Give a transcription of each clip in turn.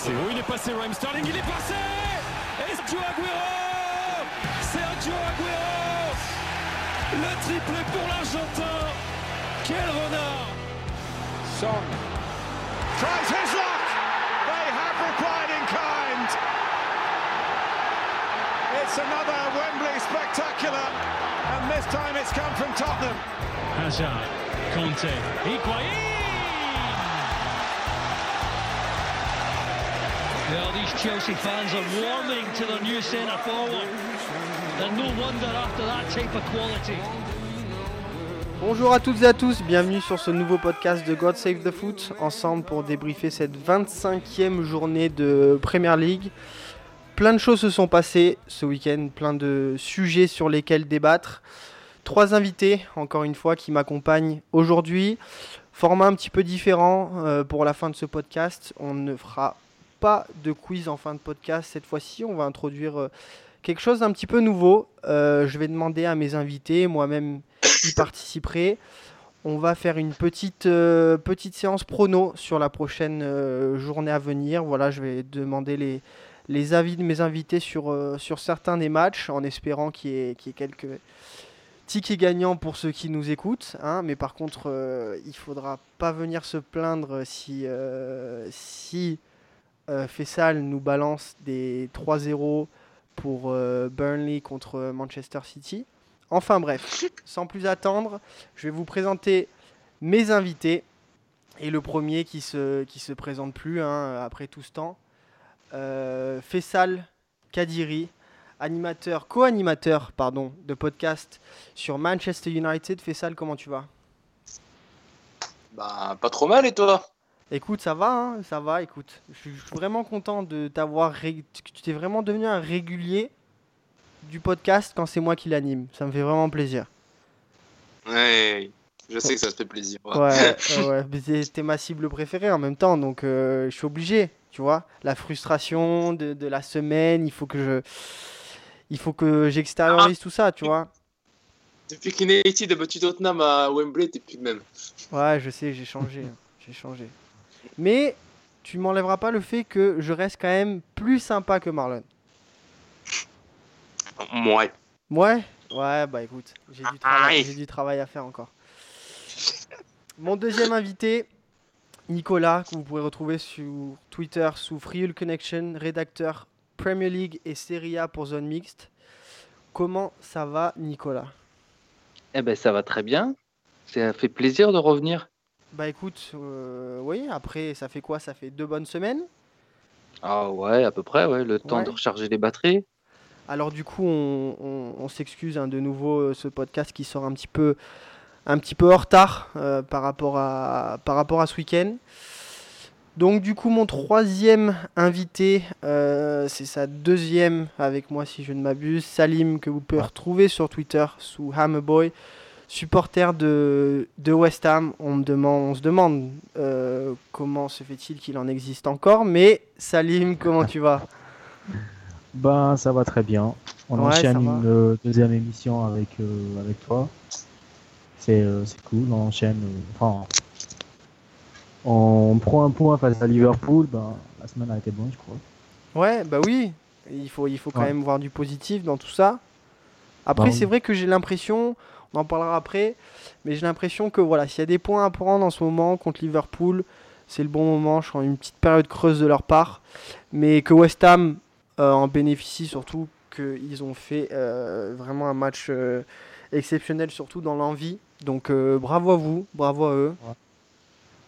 passé. Oh, il est passé, Raheem Sterling, il est passé. Sergio Aguero Sergio Aguero. Le triplé pour l'Argentin. Quel renard. Son. Tries his luck. They have replied in kind. It's another Wembley spectacular, and this time it's come from Tottenham. Hazard, Conte, Higuain Bonjour à toutes et à tous, bienvenue sur ce nouveau podcast de God Save the Foot, ensemble pour débriefer cette 25e journée de Premier League. Plein de choses se sont passées ce week-end, plein de sujets sur lesquels débattre. Trois invités, encore une fois, qui m'accompagnent aujourd'hui. Format un petit peu différent euh, pour la fin de ce podcast. On ne fera pas de quiz en fin de podcast cette fois-ci. On va introduire euh, quelque chose d'un petit peu nouveau. Euh, je vais demander à mes invités, moi-même y participerai. On va faire une petite, euh, petite séance prono sur la prochaine journée à venir. Voilà, je vais demander les, les avis de mes invités sur, sur certains des matchs en espérant qu'il y, ait- quelques tickets gagnants pour ceux qui nous écoutent. hein. Mais par contre, il faudra pas venir se plaindre si, si Fessal nous balance des 3-0 pour euh, Burnley contre Manchester City. Enfin bref, sans plus attendre, je vais vous présenter mes invités. Et le premier qui se, se présente plus hein, après tout ce temps, euh, Fessal Kadiri, animateur, co-animateur pardon, de podcast sur Manchester United. Fessal, comment tu vas? Bah, pas trop mal et toi? Écoute, ça va, hein, ça va, écoute. Je suis vraiment content de t'avoir. ré- Tu t'es vraiment devenu un régulier du podcast quand c'est moi qui l'anime. Ça me fait vraiment plaisir. Ouais, je sais que ça te fait plaisir. ouais. Ouais, ouais, mais t'es- ma cible préférée en même temps, donc euh, je suis obligé, tu vois. La frustration de, de la semaine, il faut que je. Il faut que j'extériorise tout ça, tu vois. Depuis qu'United a battu Tottenham à Wembley, t'es plus le même. Ouais, je sais, j'ai changé. hein, J'ai changé. Mais tu m'enlèveras pas le fait que je reste quand même plus sympa que Marlon. Ouais. Ouais Ouais, bah écoute, j'ai du, travail- j'ai du travail à faire encore. Mon deuxième invité, Nicolas, que vous pouvez retrouver sur Twitter sous Freehul Connection, rédacteur Premier League et Serie A pour Zone Mixte. Comment ça va, Nicolas? Eh ben ça va très bien. Ça fait plaisir de revenir. Bah écoute, euh, oui, après, ça fait quoi? Ça fait deux bonnes semaines Ah ouais, à peu près, ouais, le temps Ouais. de recharger les batteries. Alors du coup, on, on- on s'excuse hein, de nouveau euh, ce podcast qui sort un petit peu, un petit peu en retard euh, par, rapport à, par rapport à ce week-end. Donc du coup, mon troisième invité, euh, c'est sa deuxième avec moi si je ne m'abuse, Salim, que vous pouvez retrouver sur Twitter sous Hammerboy, supporter de, de West Ham. On, me demande, on se demande euh, comment se fait-il qu'il en existe encore, mais Salim, comment tu vas? Ben, ça va très bien. On Ouais, enchaîne une euh, deuxième émission avec, euh, avec toi. C'est cool, on enchaîne. enfin, on prend un point face à Liverpool. Ben, la semaine a été bonne, je crois. Ouais, bah oui, il faut, il faut quand Ouais. même voir du positif dans tout ça. Après, oui. c'est vrai que j'ai l'impression, on en parlera après, mais j'ai l'impression que voilà, s'il y a des points à prendre en ce moment contre Liverpool, c'est le bon moment. Je sens une petite période creuse de leur part, mais que West Ham euh, en bénéficie surtout, qu'ils ont fait euh, vraiment un match euh, exceptionnel, surtout dans l'envie. Donc bravo à vous, bravo à eux.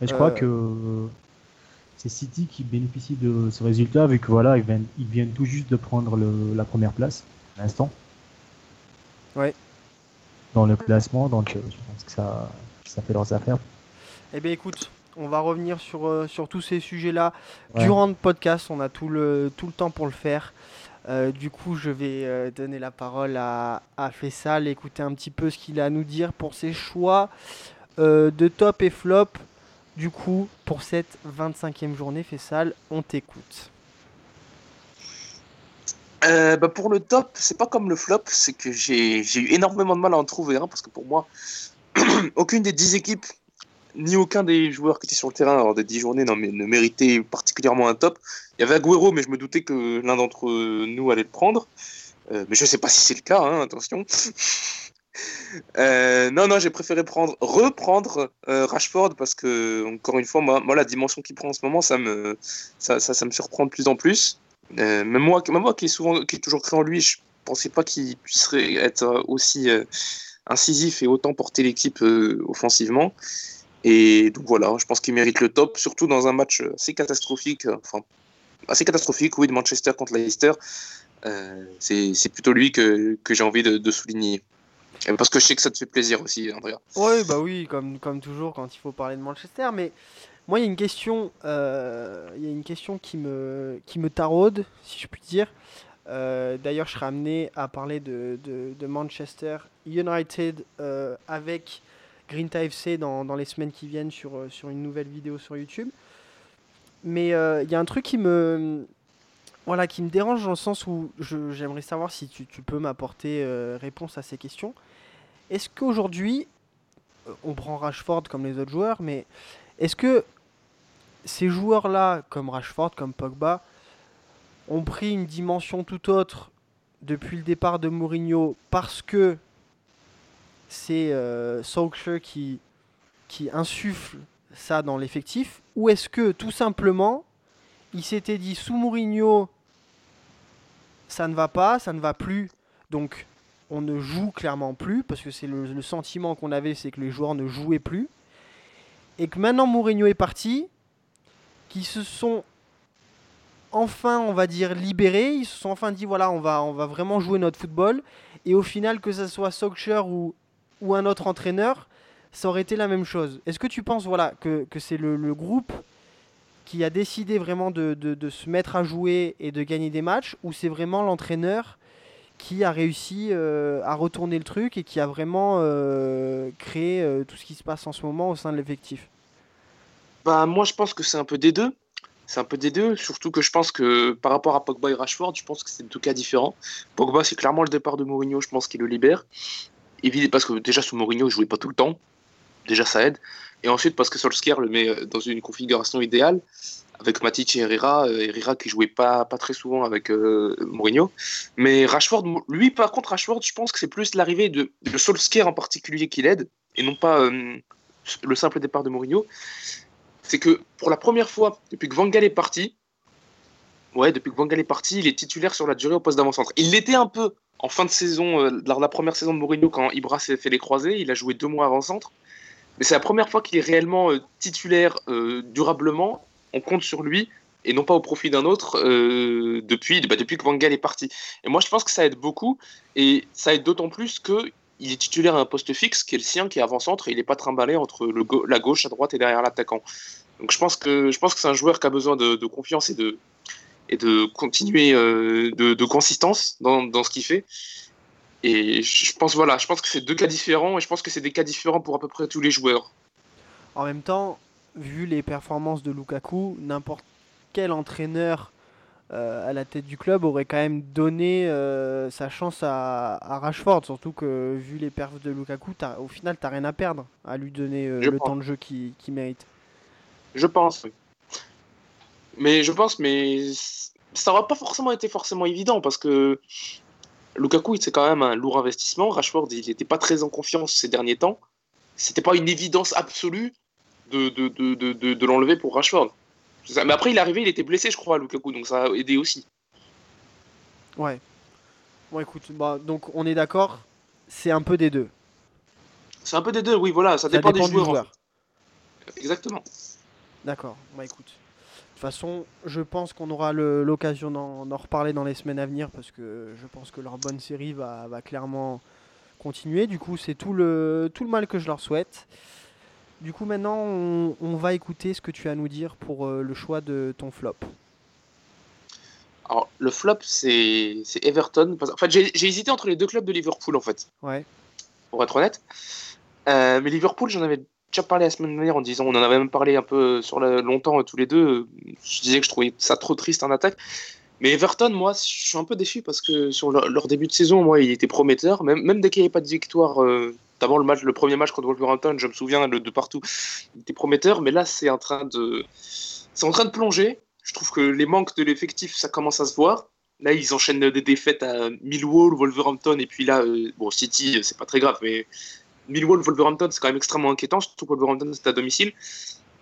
Et je crois que c'est City qui bénéficie de ce résultat, vu que voilà, ils viennent, ils viennent tout juste de prendre le- la première place à l'instant. Ouais. Dans le classement, donc euh, je pense que ça, ça fait leurs affaires. Eh bien écoute, on va revenir sur, euh, sur tous ces sujets-là Ouais. durant le podcast. On a tout le, tout le temps pour le faire. Euh, du coup, je vais euh, donner la parole à, à Fessal, écouter un petit peu ce qu'il a à nous dire pour ses choix euh, de top et flop. Du coup, pour cette 25e journée, Fessal, on t'écoute. Euh, bah, pour le top, c'est pas comme le flop, c'est que j'ai eu énormément de mal à en trouver un parce que pour moi, aucune des 10 équipes ni aucun des joueurs qui étaient sur le terrain lors des 10 journées ne méritait particulièrement un top. Il y avait Agüero, mais je me doutais que l'un d'entre nous allait le prendre. Euh, mais je ne sais pas si c'est le cas, hein, attention. Euh, non, non, j'ai préféré prendre, reprendre Rashford parce que, encore une fois, moi, la dimension qu'il prend en ce moment, ça me, ça, ça, me surprend de plus en plus. Même, moi, même moi qui est, souvent, qui est toujours cru en lui, je pensais pas qu'il puisse être aussi incisif et autant porter l'équipe offensivement. Et donc voilà, je pense qu'il mérite le top, surtout dans un match assez catastrophique, enfin assez catastrophique, oui, de Manchester contre Leicester. Euh, c'est plutôt lui que, que j'ai envie de, de, souligner. Parce que je sais que ça te fait plaisir aussi, Andrea. Oui, bah oui, comme, comme toujours quand il faut parler de Manchester. Mais moi, il y a une question, euh, y a une question qui me, qui me taraude, si je puis dire. Euh, d'ailleurs, je serai amené à parler de, de, Manchester United avec Green FC dans, dans, les semaines qui viennent sur, sur une nouvelle vidéo sur YouTube. Mais il y a un truc qui me, voilà, qui me dérange dans le sens où j'aimerais savoir si tu, peux m'apporter euh, réponse à ces questions. Est-ce qu'aujourd'hui, euh, on prend Rashford comme les autres joueurs, mais est-ce que ces joueurs-là, comme Rashford, comme Pogba, ont pris une dimension tout autre depuis le départ de Mourinho parce que c'est euh, qui, qui insuffle ça dans l'effectif Ou est-ce que tout simplement il s'était dit sous Mourinho, ça ne va pas, ça ne va plus. Donc on ne joue clairement plus, parce que c'est le, sentiment qu'on avait, c'est que les joueurs ne jouaient plus. Et que maintenant Mourinho est parti, qui se sont enfin, on va dire, libérés. Ils se sont enfin dit, voilà, on va, on va vraiment jouer notre football. Et au final, que ce soit Solskjaer ou, un autre entraîneur, ça aurait été la même chose. Est-ce que tu penses voilà, que, c'est le, groupe qui a décidé vraiment de, de, se mettre à jouer et de gagner des matchs, ou c'est vraiment l'entraîneur qui a réussi euh, à retourner le truc et qui a vraiment euh, créé euh, tout ce qui se passe en ce moment au sein de l'effectif? Bah, Moi, je pense que c'est un peu des deux. C'est un peu des deux, surtout que je pense que par rapport à Pogba et Rashford, je pense que c'est deux cas différents. Pogba, c'est clairement le départ de Mourinho, je pense qu'il le libère. Évidemment, parce que déjà sous Mourinho, il jouait pas tout le temps. Déjà, ça aide. Et ensuite, parce que Solskjaer le met euh, dans une configuration idéale, avec Matic et Herrera, euh, Herrera qui jouait pas, pas très souvent avec euh, Mourinho. Mais Rashford, lui, par contre, Rashford, je pense que c'est plus l'arrivée de, de Solskjaer en particulier qui l'aide, et non pas le simple départ de Mourinho. C'est que pour la première fois, depuis que Van Gaal est parti, ouais, depuis que est parti, il est titulaire sur la durée au poste d'avant-centre. Il l'était un peu en fin de saison, lors de la première saison de Mourinho, quand Ibra s'est fait les croisés, il a joué deux mois avant-centre. Mais c'est la première fois qu'il est réellement euh, titulaire euh, durablement. On compte sur lui et non pas au profit d'un autre euh, depuis, bah, depuis que Van Gaal est parti. Et moi, je pense que ça aide beaucoup et ça aide d'autant plus que il est titulaire à un poste fixe qui est le sien, qui est avant-centre il n'est pas trimballé entre la gauche, à droite et derrière l'attaquant. Donc je pense que je pense que c'est un joueur qui a besoin de, confiance et de et de continuer de, de, consistance dans, dans ce qu'il fait. Et je pense voilà, je pense que c'est deux cas différents et je pense que c'est des cas différents pour à peu près tous les joueurs. En même temps, vu les performances de Lukaku, n'importe quel entraîneur euh, à la tête du club aurait quand même donné euh, sa chance à, Rashford, surtout que vu les perfs de Lukaku, au final, tu n'as rien à perdre à lui donner euh, le temps de jeu qu'il mérite. Je pense. Mais je pense, mais ça n'aurait pas forcément été forcément évident parce que Lukaku, c'est quand même un lourd investissement. Rashford, il n'était pas très en confiance ces derniers temps. C'était pas une évidence absolue de, de, de, de l'enlever pour Rashford. Mais après, il est arrivé, il était blessé, je crois, Lukaku, donc ça a aidé aussi. Ouais. Bon, écoute, bah, donc on est d'accord, c'est un peu des deux. C'est un peu des deux, oui, voilà, ça, dépend, des joueurs. Exactement. D'accord, bah écoute façon, je pense qu'on aura l'occasion d'en reparler dans les semaines à venir parce que je pense que leur bonne série va, clairement continuer. Du coup, c'est tout le, tout le mal que je leur souhaite. Du coup, maintenant, on, va écouter ce que tu as à nous dire pour euh, le choix de ton flop. Alors, le flop, c'est Everton. En fait, j'ai hésité entre les deux clubs de Liverpool, en fait. Ouais. Pour être honnête. Euh, mais Liverpool, j'en avais déjà parlé la semaine dernière en disant, on en avait même parlé un peu sur longtemps tous les deux. Je disais que je trouvais ça trop triste en attaque. Mais Everton, moi, je suis un peu déçu parce que sur leur, début de saison, moi, il était prometteur. Même, dès qu'il n'y avait pas de victoire euh, Notamment le, match, le premier match contre Wolverhampton, je me souviens, de partout, il était prometteur, mais là, c'est en train de, c'est en train de plonger. Je trouve que les manques de l'effectif, ça commence à se voir. Là, ils enchaînent des défaites à Millwall, Wolverhampton, et puis là, euh, bon, City, c'est pas très grave, mais Millwall, Wolverhampton, c'est quand même extrêmement inquiétant, surtout que Wolverhampton, c'est à domicile.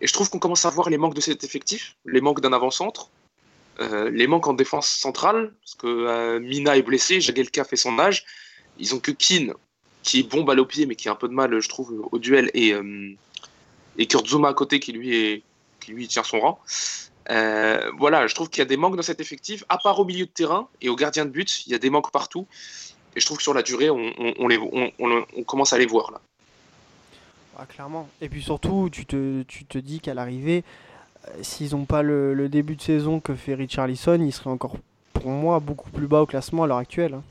Et je trouve qu'on commence à voir les manques de cet effectif, les manques d'un avant-centre, euh, les manques en défense centrale, parce que euh, Mina est blessé, Jagelka fait son âge. Ils ont que Keane, qui est bon balle au pied, mais qui a un peu de mal, je trouve, au duel, et, euh, et à côté, qui lui, qui lui tient son rang. Euh, voilà, je trouve qu'il y a des manques dans cet effectif, à part au milieu de terrain et au gardien de but, il y a des manques partout. Et je trouve que sur la durée, on, on, on les, on, on, commence à les voir là. Ah, clairement. Et puis surtout, tu te, tu te dis qu'à l'arrivée, euh, s'ils n'ont pas le, le, début de saison que fait Richarlison, ils seraient encore, pour moi, beaucoup plus bas au classement à l'heure actuelle. Hein.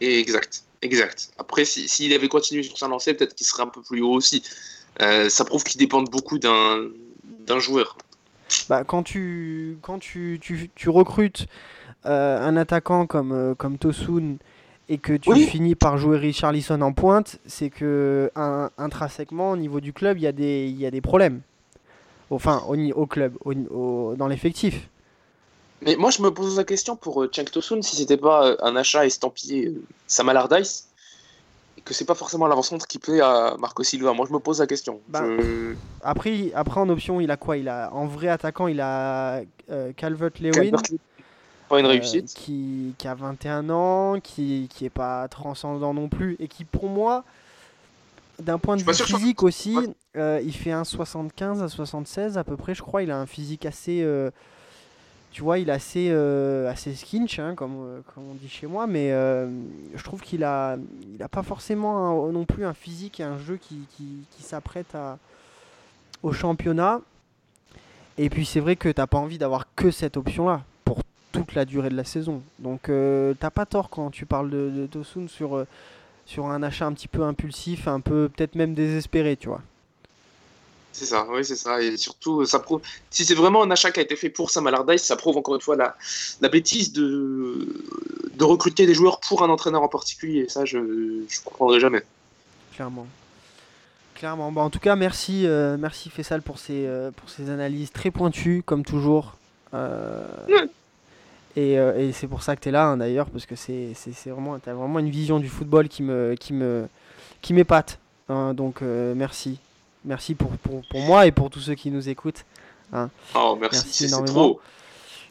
Exact, exact. Après, s'il si, avait continué sur sa lancée, peut-être qu'il serait un peu plus haut aussi. Euh, ça prouve qu'ils dépendent beaucoup d'un joueur. Bah, quand tu, quand tu, tu, tu recrutes euh, un attaquant comme, euh, comme Tosun et que tu Oui. finis par jouer Richarlison en pointe, c'est que un- intrinsèquement au niveau du club, il y, a des- y a des problèmes. Enfin, au, club, au, au- dans l'effectif. Mais moi, je me pose la question pour euh, Cenk Tosun si c'était pas euh, un achat estampillé euh, Sam Allardyce et que c'est pas forcément l'avant-centre qui plaît à Marco Silva. Moi, je me pose la question. Bah, Je- Après, après en option, il a quoi? Il a en vrai attaquant, il a Calvert-Lewin. Calvert-Lewin, pas une Euh, réussite. qui, qui a 21 ans, qui, qui est pas transcendant non plus, et qui pour moi, d'un point de vue physique aussi, Ouais. euh, il fait un 75 à 76 à peu près, je crois. Il a un physique assez, euh, tu vois, il est assez, euh, assez skinch, hein, comme, comme on dit chez moi, mais euh, je trouve qu'il a, il a pas forcément un- non plus un physique et un jeu qui, qui, qui s'apprête à, au championnat. Et puis c'est vrai que t'as pas envie d'avoir que cette option-là toute la durée de la saison. Donc euh, t'as pas tort quand tu parles de, de Tosun sur, euh, sur un achat un petit peu impulsif, un peu peut-être même désespéré, tu vois. C'est ça, oui, c'est ça. Et surtout, ça prouve. Si c'est vraiment un achat qui a été fait pour Sam Allardyce, ça prouve encore une fois la, la bêtise de, de recruter des joueurs pour un entraîneur en particulier. Ça, je ne comprendrai jamais. Clairement. Clairement. En tout cas, merci, euh, merci Fessal pour ces, euh, pour ces analyses très pointues, comme toujours. Euh. Et, euh, et c'est pour ça que tu es là, hein, d'ailleurs, parce que c'est c'est- c'est vraiment, tu as vraiment une vision du football qui me qui me qui m'épate. hein. donc, euh, merci. Merci pour, pour, pour moi et pour tous ceux qui nous écoutent. Oh, merci, énormément. trop.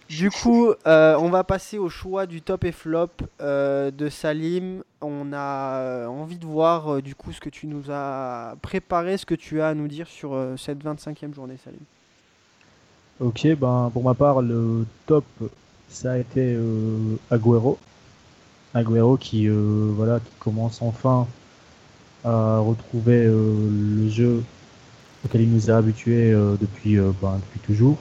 Du coup, euh, on va passer au choix du top et flop euh, de Salim. On a envie de voir euh, du coup ce que tu nous as préparé, ce que tu as à nous dire sur euh, cette 25e journée, Salim. Ok, ben pour ma part, le top, ça a été euh, Agüero. Agüero qui, euh, voilà, qui commence enfin à retrouver euh, le jeu auquel il nous a habitués euh, depuis, ben, depuis toujours.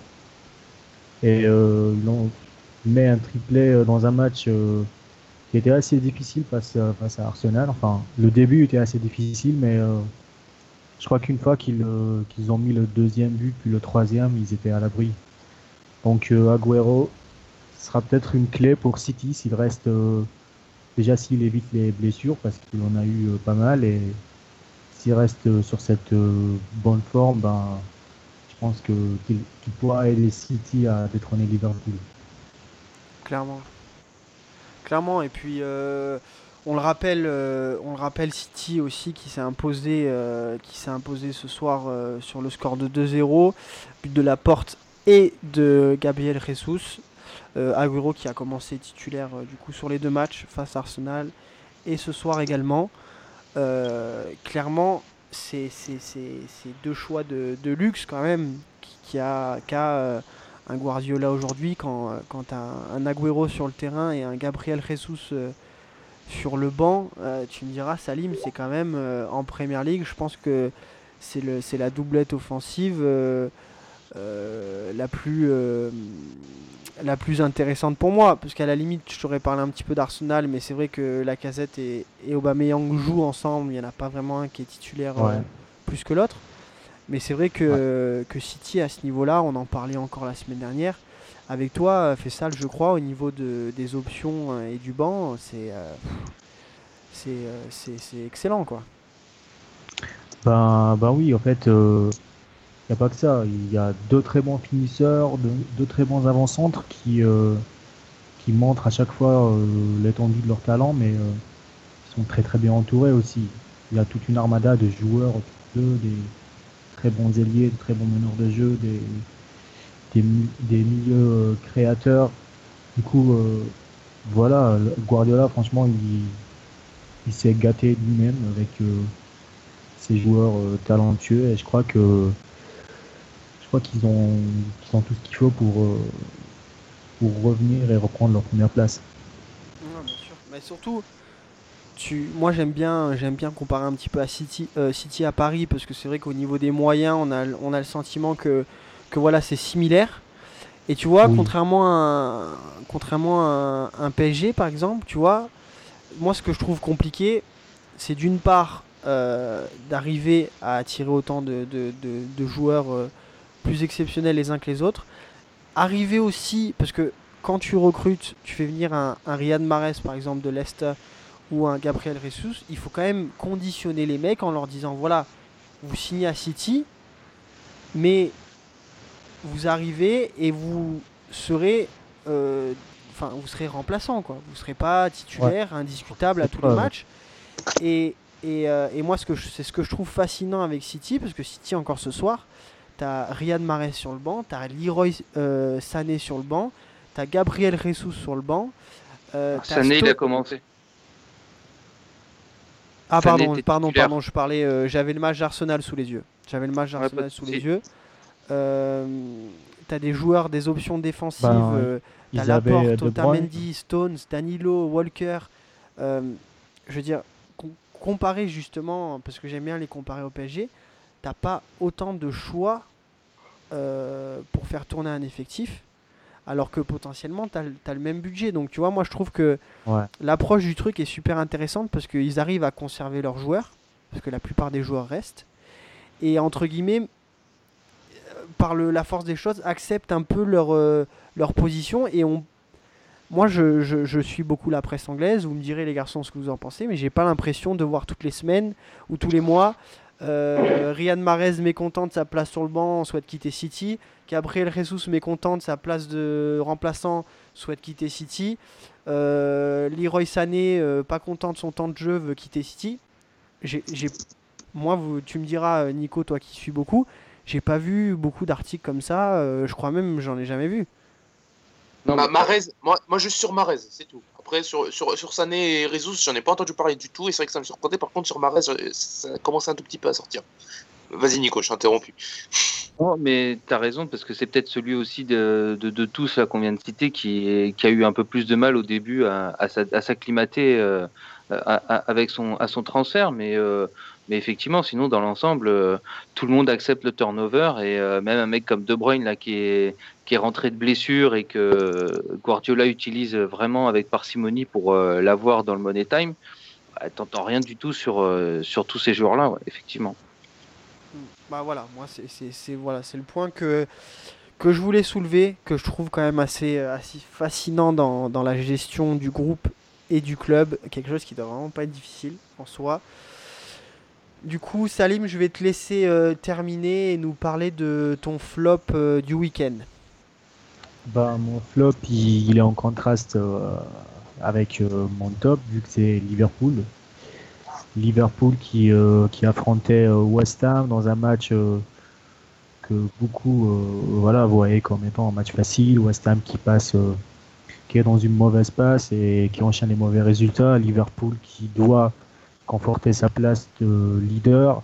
Et il met un triplé dans un match qui était assez difficile face à, Arsenal. Enfin, le début était assez difficile, mais je crois qu'une fois qu'ils ont mis le deuxième but, puis le troisième, ils étaient à l'abri. Donc euh, Agüero sera peut-être une clé pour City s'il reste euh, déjà s'il évite les blessures parce qu'il en a eu euh, pas mal et s'il reste euh, sur cette bonne forme, ben je pense qu'il pourra aider City à détrôner Liverpool. Clairement. Clairement, et puis on le rappelle, on le rappelle City aussi qui s'est imposé, qui s'est imposé ce soir sur le score de 2-0, but de la porte et de Gabriel Jesus. Euh, Agüero qui a commencé titulaire euh, du coup sur les deux matchs face à Arsenal et ce soir également. Euh, clairement, c'est deux choix de, de luxe quand même qui, qui a, euh, un Guardiola aujourd'hui quand, quand un Agüero sur le terrain et un Gabriel Jesus sur le banc. tu me diras, Salim, c'est quand même en Première League, je pense que c'est la doublette offensive la plus euh, la plus intéressante pour moi. Parce qu'à la limite je t'aurais parlé un petit peu d'Arsenal mais c'est vrai que la casette et, et Aubameyang jouent ensemble. Il n'y en a pas vraiment un qui est titulaire euh, plus que l'autre. Mais c'est vrai que, que City à ce niveau là on en parlait encore la semaine dernière. Avec toi euh, Fessal je crois au niveau de, des options euh, et du banc c'est euh, c'est euh, c'est c'est excellent quoi. Ben, ben oui, en fait, il n'y a pas que ça. Il y a deux très bons finisseurs, deux, très bons avant-centres qui, qui montrent à chaque fois l'étendue de leur talent, mais ils sont très très bien entourés aussi. Il y a toute une armada de joueurs d'eux, des très bons ailiers, de très bons meneurs de jeu, des, des, milieux euh, créateurs. Du coup, euh, voilà, Guardiola, franchement, il, il s'est gâté lui-même avec euh, ses joueurs talentueux et je crois que crois qu'ils ont, ont tout ce qu'il faut pour, pour revenir et reprendre leur première place. bien sûr. Mais surtout, tu, moi j'aime bien, j'aime bien comparer un petit peu à City, City à Paris parce que c'est vrai qu'au niveau des moyens, on a, on a le sentiment que que voilà, c'est similaire. Et tu vois, contrairement à, contrairement à un, PSG par exemple, tu vois, moi ce que je trouve compliqué, c'est d'une part euh, d'arriver à attirer autant de, de, joueurs euh, plus exceptionnels les uns que les autres. Arriver aussi, parce que quand tu recrutes, tu fais venir un, un Riyad Mahrez par exemple de Leicester ou un Gabriel Jesus, il faut quand même conditionner les mecs en leur disant voilà, vous signez à City, mais vous arrivez et vous serez, euh, enfin, vous serez remplaçant, quoi. Vous serez pas titulaire, indiscutable à tous les matchs. Et, et, euh, et moi, c'est ce que je trouve fascinant avec City, parce que City, encore ce soir, tu as Riyad Mahrez sur le banc, tu as Leroy euh, Sané sur le banc, tu as Gabriel Jesus sur le banc. Sané, il a commencé. Ah pardon, pardon, pardon, je parlais, j'avais le match d'Arsenal sous les yeux. J'avais le match d'Arsenal sous les yeux. Euh, tu as des joueurs, des options défensives. Ben, euh, tu as Laporte, Otamendi, Stones, Danilo, Walker. Euh, je veux dire, comparer justement, parce que j'aime bien les comparer au PSG, t'as pas autant de choix pour faire tourner un effectif, alors que potentiellement tu as, le même budget. Donc tu vois, moi je trouve que l'approche du truc est super intéressante parce qu'ils arrivent à conserver leurs joueurs, parce que la plupart des joueurs restent. Et entre guillemets, par la force des choses, acceptent un peu leur, euh, leur position. Et on, moi, je, je, suis beaucoup la presse anglaise. Vous me direz, les garçons, ce que vous en pensez, mais j'ai pas l'impression de voir toutes les semaines ou tous les mois euh, Riyad Mahrez mécontent de sa place sur le banc, souhaite quitter City. Gabriel Jesus mécontent de sa place de remplaçant, souhaite quitter City. Euh, Leroy Sané, euh, pas content de son temps de jeu, veut quitter City. J'ai, moi, vous, tu me diras, Nico, toi qui suis beaucoup, j'ai pas vu beaucoup d'articles comme ça. Euh, je crois même j'en ai jamais vu. Non, bah, Marez, moi, moi juste sur Marez, c'est tout. Sur, sur, sur Sané et Rezus, j'en ai pas entendu parler du tout. Et c'est vrai que ça me surprenait. Par contre, sur Marez, ça commence un tout petit peu à sortir. Vas-y, Nico, je suis interrompu. Non, mais tu as raison, parce que c'est peut-être celui aussi de, de, de tous qu'on vient de citer qui, qui, a eu un peu plus de mal au début à, à s'acclimater euh, avec son, à son transfert. Mais. Euh, mais effectivement, sinon, dans l'ensemble, euh, tout le monde accepte le turnover et euh, même un mec comme De Bruyne là, qui, est, qui est rentré de blessure et que Guardiola utilise vraiment avec parcimonie pour euh, l'avoir dans le Money Time, bah, t'entends rien du tout sur, sur tous ces joueurs-là, effectivement. Bah voilà, moi c'est voilà, le point que, que je voulais soulever, que je trouve quand même assez, assez fascinant dans, dans la gestion du groupe et du club, quelque chose qui doit vraiment pas être difficile en soi. Du coup, Salim, je vais te laisser euh, terminer et nous parler de ton flop euh, du week-end. Bah, mon flop, il, est en contraste euh, avec mon top, vu que c'est Liverpool. Liverpool qui, qui affrontait West Ham dans un match que beaucoup voilà, voyaient comme étant un match facile. West Ham qui passe, qui est dans une mauvaise passe et qui enchaîne les mauvais résultats. Liverpool qui doit conforter sa place de leader.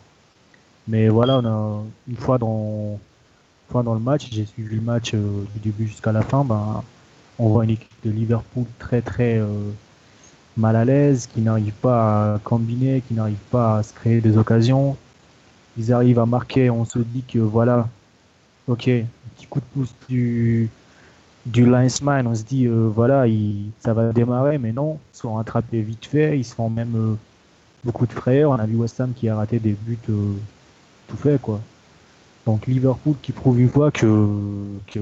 Mais voilà, une fois dans, fois dans le match, j'ai suivi le match euh, du début jusqu'à la fin, ben, on voit une équipe de Liverpool très très euh, mal à l'aise, qui n'arrive pas à combiner, qui n'arrive pas à se créer des occasions. Ils arrivent à marquer, on se dit que voilà, ok, petit coup de pouce du, du linesman, on se dit euh, voilà, il, ça va démarrer, mais non, ils sont rattrapés vite fait, ils se font même beaucoup de frères. On a vu West Ham qui a raté des buts euh, tout fait, quoi. Donc Liverpool qui prouve une fois que, que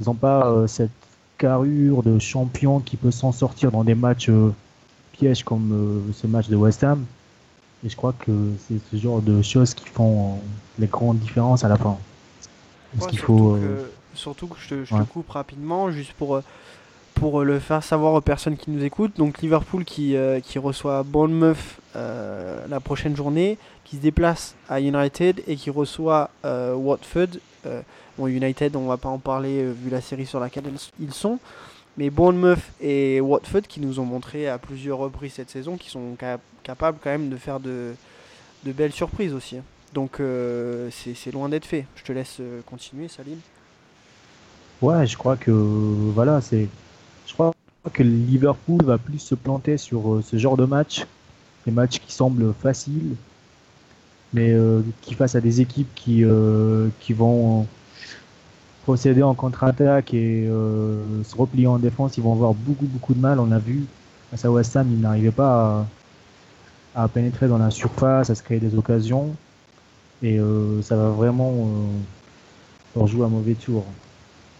ils n'ont pas euh, cette carrure de champion qui peut s'en sortir dans des matchs euh, pièges comme ce match de West Ham. Et je crois que c'est ce genre de choses qui font les grandes différences à la fin. Parce qu'il faut. Euh, surtout que je, te, je te, coupe rapidement, juste pour, euh, pour le faire savoir aux personnes qui nous écoutent. Donc Liverpool qui, euh, qui reçoit Bournemouth la prochaine journée, qui se déplace à United et qui reçoit Watford. bon, United, on va pas en parler vu la série sur laquelle ils sont. Mais Bournemouth et Watford qui nous ont montré à plusieurs reprises cette saison qui sont capables quand même de faire de, de belles surprises aussi. Donc euh, c'est loin d'être fait. Je te laisse euh, continuer, Salim. Ouais, je crois que voilà, c'est. Je crois que Liverpool va plus se planter sur euh, ce genre de match, des matchs qui semblent faciles, mais qui face à des équipes qui qui vont procéder en contre-attaque et euh, se replier en défense, ils vont avoir beaucoup beaucoup de mal. On a vu à West Ham, ils n'arrivaient pas à, pénétrer dans la surface, à se créer des occasions. Et euh, ça va vraiment euh, leur jouer un mauvais tour.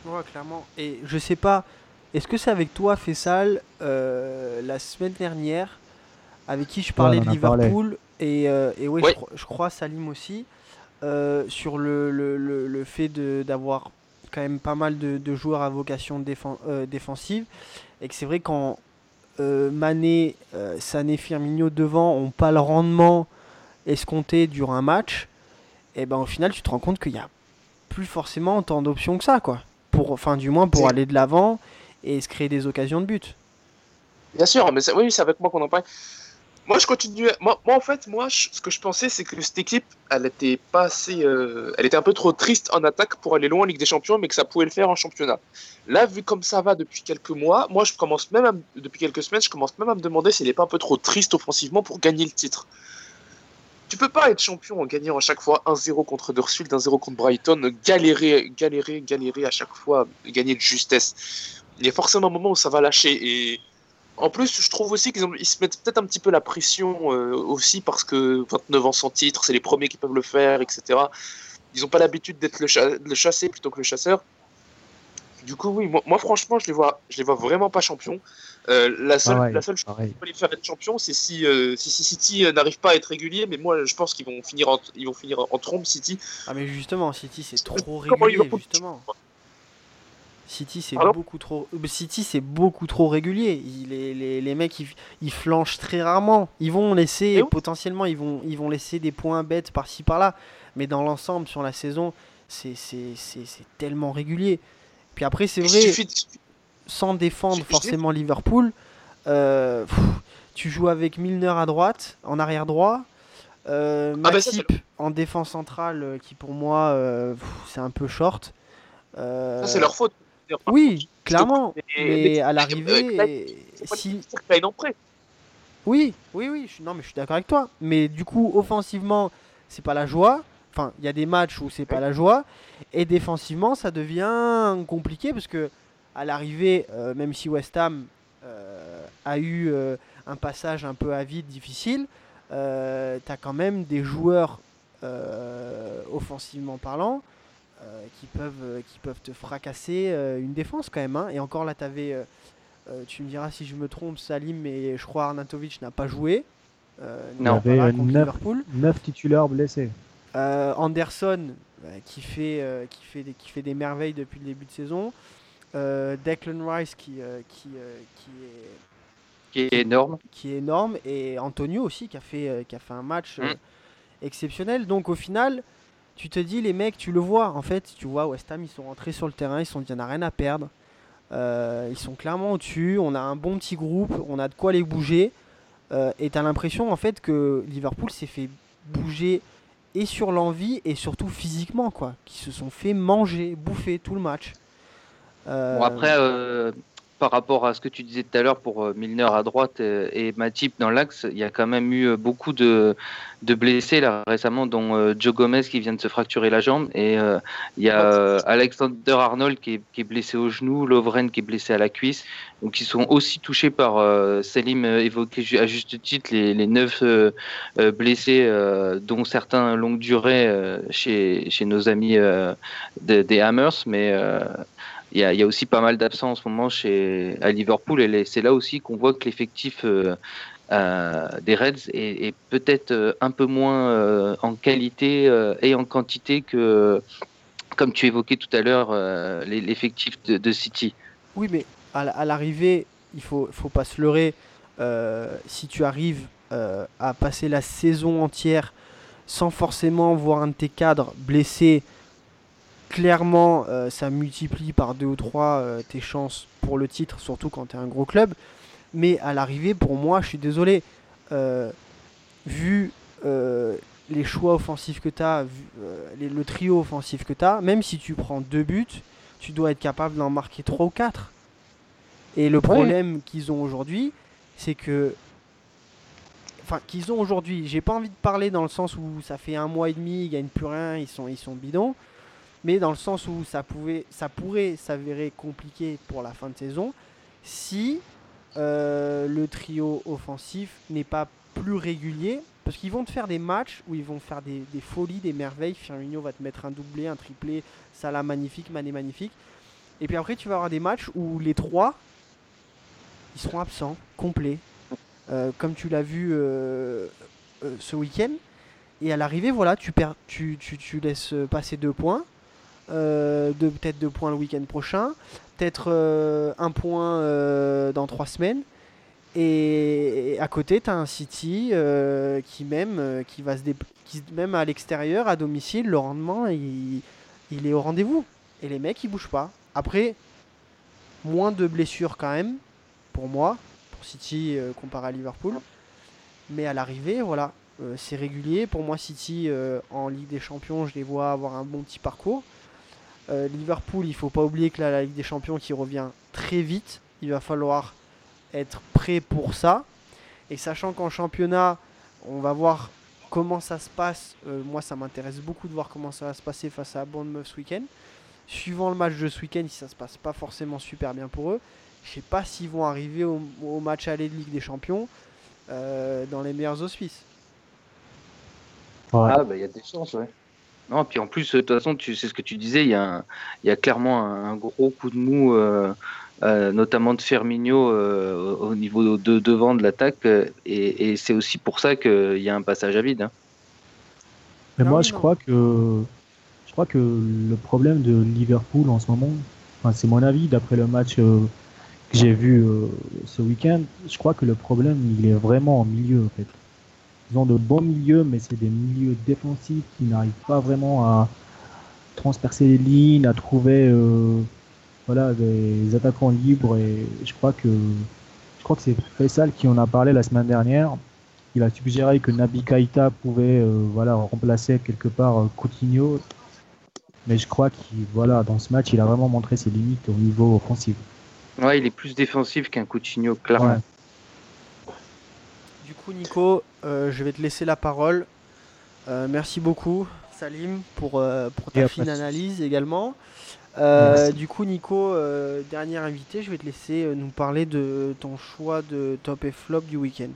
Ouais, clairement. Et je sais pas, est-ce que c'est avec toi, Fessal, la semaine dernière, avec qui je parlais de Liverpool et, et ouais, Je, crois Salim aussi, sur le, le, le fait d'avoir quand même pas mal de, joueurs à vocation euh, défensive. Et que c'est vrai quand euh, Mané, euh, Sané, Firmino devant ont pas le rendement escompté durant un match, et ben au final tu te rends compte qu'il n'y a plus forcément tant d'options que ça, quoi. Pour, enfin du moins pour aller de l'avant et se créer des occasions de but. Bien sûr, mais oui, c'est avec moi qu'on en parle. Moi, je continue. Moi, en fait, moi, ce que je pensais, c'est que cette équipe, elle était pas assez. Euh, elle était un peu trop triste en attaque pour aller loin en Ligue des Champions, mais que ça pouvait le faire en championnat. Là, vu comme ça va depuis quelques mois, moi, je commence même depuis quelques semaines, je commence même à me demander s'il n'est pas un peu trop triste offensivement pour gagner le titre. Tu peux pas être champion en gagnant à chaque fois 1-0 contre Huddersfield, 1-0 contre Brighton, galérer, galérer, galérer à chaque fois, gagner de justesse. Il y a forcément un moment où ça va lâcher et en plus, je trouve aussi qu'ils se mettent peut-être un petit peu la pression euh, aussi parce que 29 ans sans titre, c'est les premiers qui peuvent le faire, etc. Ils n'ont pas l'habitude d'être le, chassé plutôt que le chasseur. Du coup, oui, moi, franchement, je les vois, je les vois vraiment pas champions. Euh, la seule, la seule chose qui peut les faire être champions, c'est si, euh, si, City n'arrive pas à être régulier. Mais moi, je pense qu'ils vont finir en, ils vont finir en trombe City. Ah mais justement, City c'est trop régulier justement. City c'est beaucoup trop euh, City c'est beaucoup trop régulier. les, les, mecs ils, flanchent très rarement. Ils vont laisser potentiellement ils vont ils vont laisser des points bêtes par-ci par-là, mais dans l'ensemble sur la saison c'est tellement régulier. Puis après c'est vrai sans défendre forcément Liverpool, euh, tu joues avec Milner à droite, en arrière droit. Euh, ah bah Matip en défense centrale qui pour moi c'est un peu short. Ça c'est leur faute. Oui, clairement. Mais, à l'arrivée, si. Oui, oui, oui. non, mais je suis d'accord avec toi. Mais du coup, offensivement, c'est pas la joie. Enfin, il y a des matchs où c'est pas la joie. Et défensivement, ça devient compliqué parce que à l'arrivée, euh, même si West Ham euh, a eu euh, un passage un peu à vide, difficile, tu as quand même des joueurs offensivement parlant euh, qui, peuvent, euh, qui peuvent te fracasser euh, une défense quand même. Hein. Et encore là, tu avais, tu me diras si je me trompe, Salim, mais je crois Arnatovic n'a pas joué. non, il y avait 9, titulaires blessés. Anderson, qui, fait, qui, fait des, qui fait des merveilles depuis le début de saison. Declan Rice, qui, qui, qui est qui est énorme. Qui est énorme. Et Antonio aussi, qui a fait, qui a fait un match mm. exceptionnel. Donc au final, tu te dis, les mecs, tu le vois, en fait, tu vois, West Ham, ils sont rentrés sur le terrain, ils sont dit, il n'y a rien à perdre. Euh, ils sont clairement au-dessus, on a un bon petit groupe, on a de quoi les bouger. Euh, et tu as l'impression, en fait, que Liverpool s'est fait bouger et sur l'envie et surtout physiquement, quoi. Qui se sont fait manger, bouffer tout le match. Bon, après, euh, par rapport à ce que tu disais tout à l'heure pour euh, Milner à droite euh, et Matip dans l'axe, il y a quand même eu euh, beaucoup de, blessés là récemment, dont Joe Gomez qui vient de se fracturer la jambe et il y a Alexander Arnold qui est, blessé au genou, Lovren qui est blessé à la cuisse, donc ils sont aussi touchés par Selim évoqué à juste titre les, neuf blessés, dont certains longue durée chez, chez nos amis des Hammers, mais il y, a, aussi pas mal d'absents en ce moment chez, à Liverpool et c'est là aussi qu'on voit que l'effectif euh, des Reds est, peut-être un peu moins en qualité et en quantité que, comme tu évoquais tout à l'heure, l'effectif de, City. Oui, mais à l'arrivée, il faut, faut pas se leurrer. si tu arrives à passer la saison entière sans forcément voir un de tes cadres blessé, clairement, euh, ça multiplie par deux ou trois euh, tes chances pour le titre, surtout quand tu es un gros club. Mais à l'arrivée, pour moi, je suis désolé, euh, vu les choix offensifs que tu as, le trio offensif que tu as, même si tu prends deux buts, tu dois être capable d'en marquer trois ou quatre. Et le problème qu'ils ont aujourd'hui, c'est que enfin qu'ils ont aujourd'hui. J'ai pas envie de parler dans le sens où ça fait un mois et demi, ils gagnent plus rien, ils sont, ils sont bidons. Mais dans le sens où ça, pouvait, ça pourrait s'avérer compliqué pour la fin de saison si euh, le trio offensif n'est pas plus régulier. Parce qu'ils vont te faire des matchs où ils vont faire des, folies, des merveilles. Firmino va te mettre un doublé, un triplé, Salah magnifique, Mané magnifique. Et puis après, tu vas avoir des matchs où les trois, ils seront absents, complets. Euh, comme tu l'as vu euh, ce week-end. Et à l'arrivée, voilà, tu, perds, tu, tu, tu, laisses passer deux points. De, peut-être deux points le week-end prochain. Peut-être un point dans trois semaines. Et, à côté, tu as un City qui même, qui va se qui, même à l'extérieur, à domicile, le rendement, il, il est au rendez-vous. Et les mecs, ils bougent pas. Après, moins de blessures quand même, pour moi. City euh, comparé à Liverpool. Mais à l'arrivée, voilà, euh, c'est régulier. Pour moi, City euh, en Ligue des Champions, je les vois avoir un bon petit parcours. Liverpool, il faut pas oublier que la Ligue des Champions qui revient très vite, il va falloir être prêt pour ça. Et sachant qu'en championnat, on va voir comment ça se passe. moi, ça m'intéresse beaucoup de voir comment ça va se passer face à Bournemouth ce week-end. Suivant le match de ce week-end, si ça se passe pas forcément super bien pour eux, je sais pas s'ils vont arriver au, match aller de Ligue des Champions euh, dans les meilleurs auspices. Ah, bah il y a des chances, ouais. Non, puis en plus, de toute façon, tu sais ce que tu disais, il y, a y a clairement un, gros coup de mou, euh, euh, notamment de Firmino au niveau de devant de l'attaque, et, c'est aussi pour ça qu'il y a un passage à vide. Hein. Mais moi, je crois que je crois que le problème de Liverpool en ce moment, c'est mon avis d'après le match que j'ai vu euh, ce week-end, je crois que le problème, il est vraiment en milieu, en fait. Ils ont de bons milieux, mais c'est des milieux défensifs qui n'arrivent pas vraiment à transpercer les lignes, à trouver euh, voilà, des attaquants libres. Et je crois que je crois que c'est Faisal qui en a parlé la semaine dernière. Il a suggéré que Nabi Kaita pouvait euh, voilà, remplacer quelque part Coutinho. Mais je crois qu'il voilà, dans ce match, il a vraiment montré ses limites au niveau offensif. Ouais, il est plus défensif qu'un Coutinho, clairement. Coup, Nico, euh, je vais te laisser la parole. Euh, merci beaucoup, Salim, pour, euh, pour ta fine analyse également. du coup, Nico, dernier invité, je vais te laisser nous parler de ton choix de top et flop du week-end.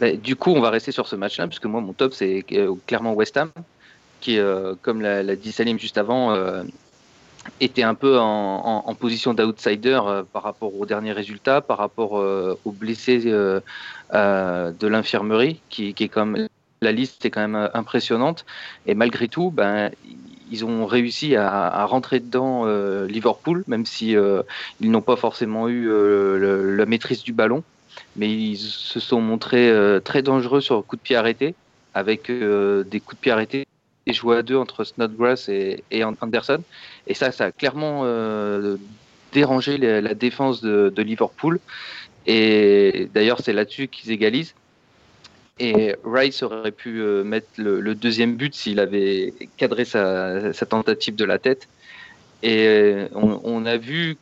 Bah, du coup, on va rester sur ce match-là, puisque moi, mon top, c'est clairement West Ham, qui, comme l'a dit Salim juste avant, était un peu en, position d'outsider euh, par rapport aux derniers résultats, par rapport euh, aux blessés euh, de l'infirmerie, qui, est comme la liste est quand même impressionnante. Et malgré tout, ben, ils ont réussi à, rentrer dedans Liverpool, même si ils n'ont pas forcément eu la maîtrise du ballon, mais ils se sont montrés très dangereux sur coup de pied arrêté, avec des coups de pied arrêtés et joué à deux entre Snodgrass et, Anderson. Et ça, ça a clairement euh, dérangé la, défense de, Liverpool. Et d'ailleurs, c'est là-dessus qu'ils égalisent. Et Rice aurait pu euh, mettre le, deuxième but s'il avait cadré sa, tentative de la tête. Et euh, on, a vu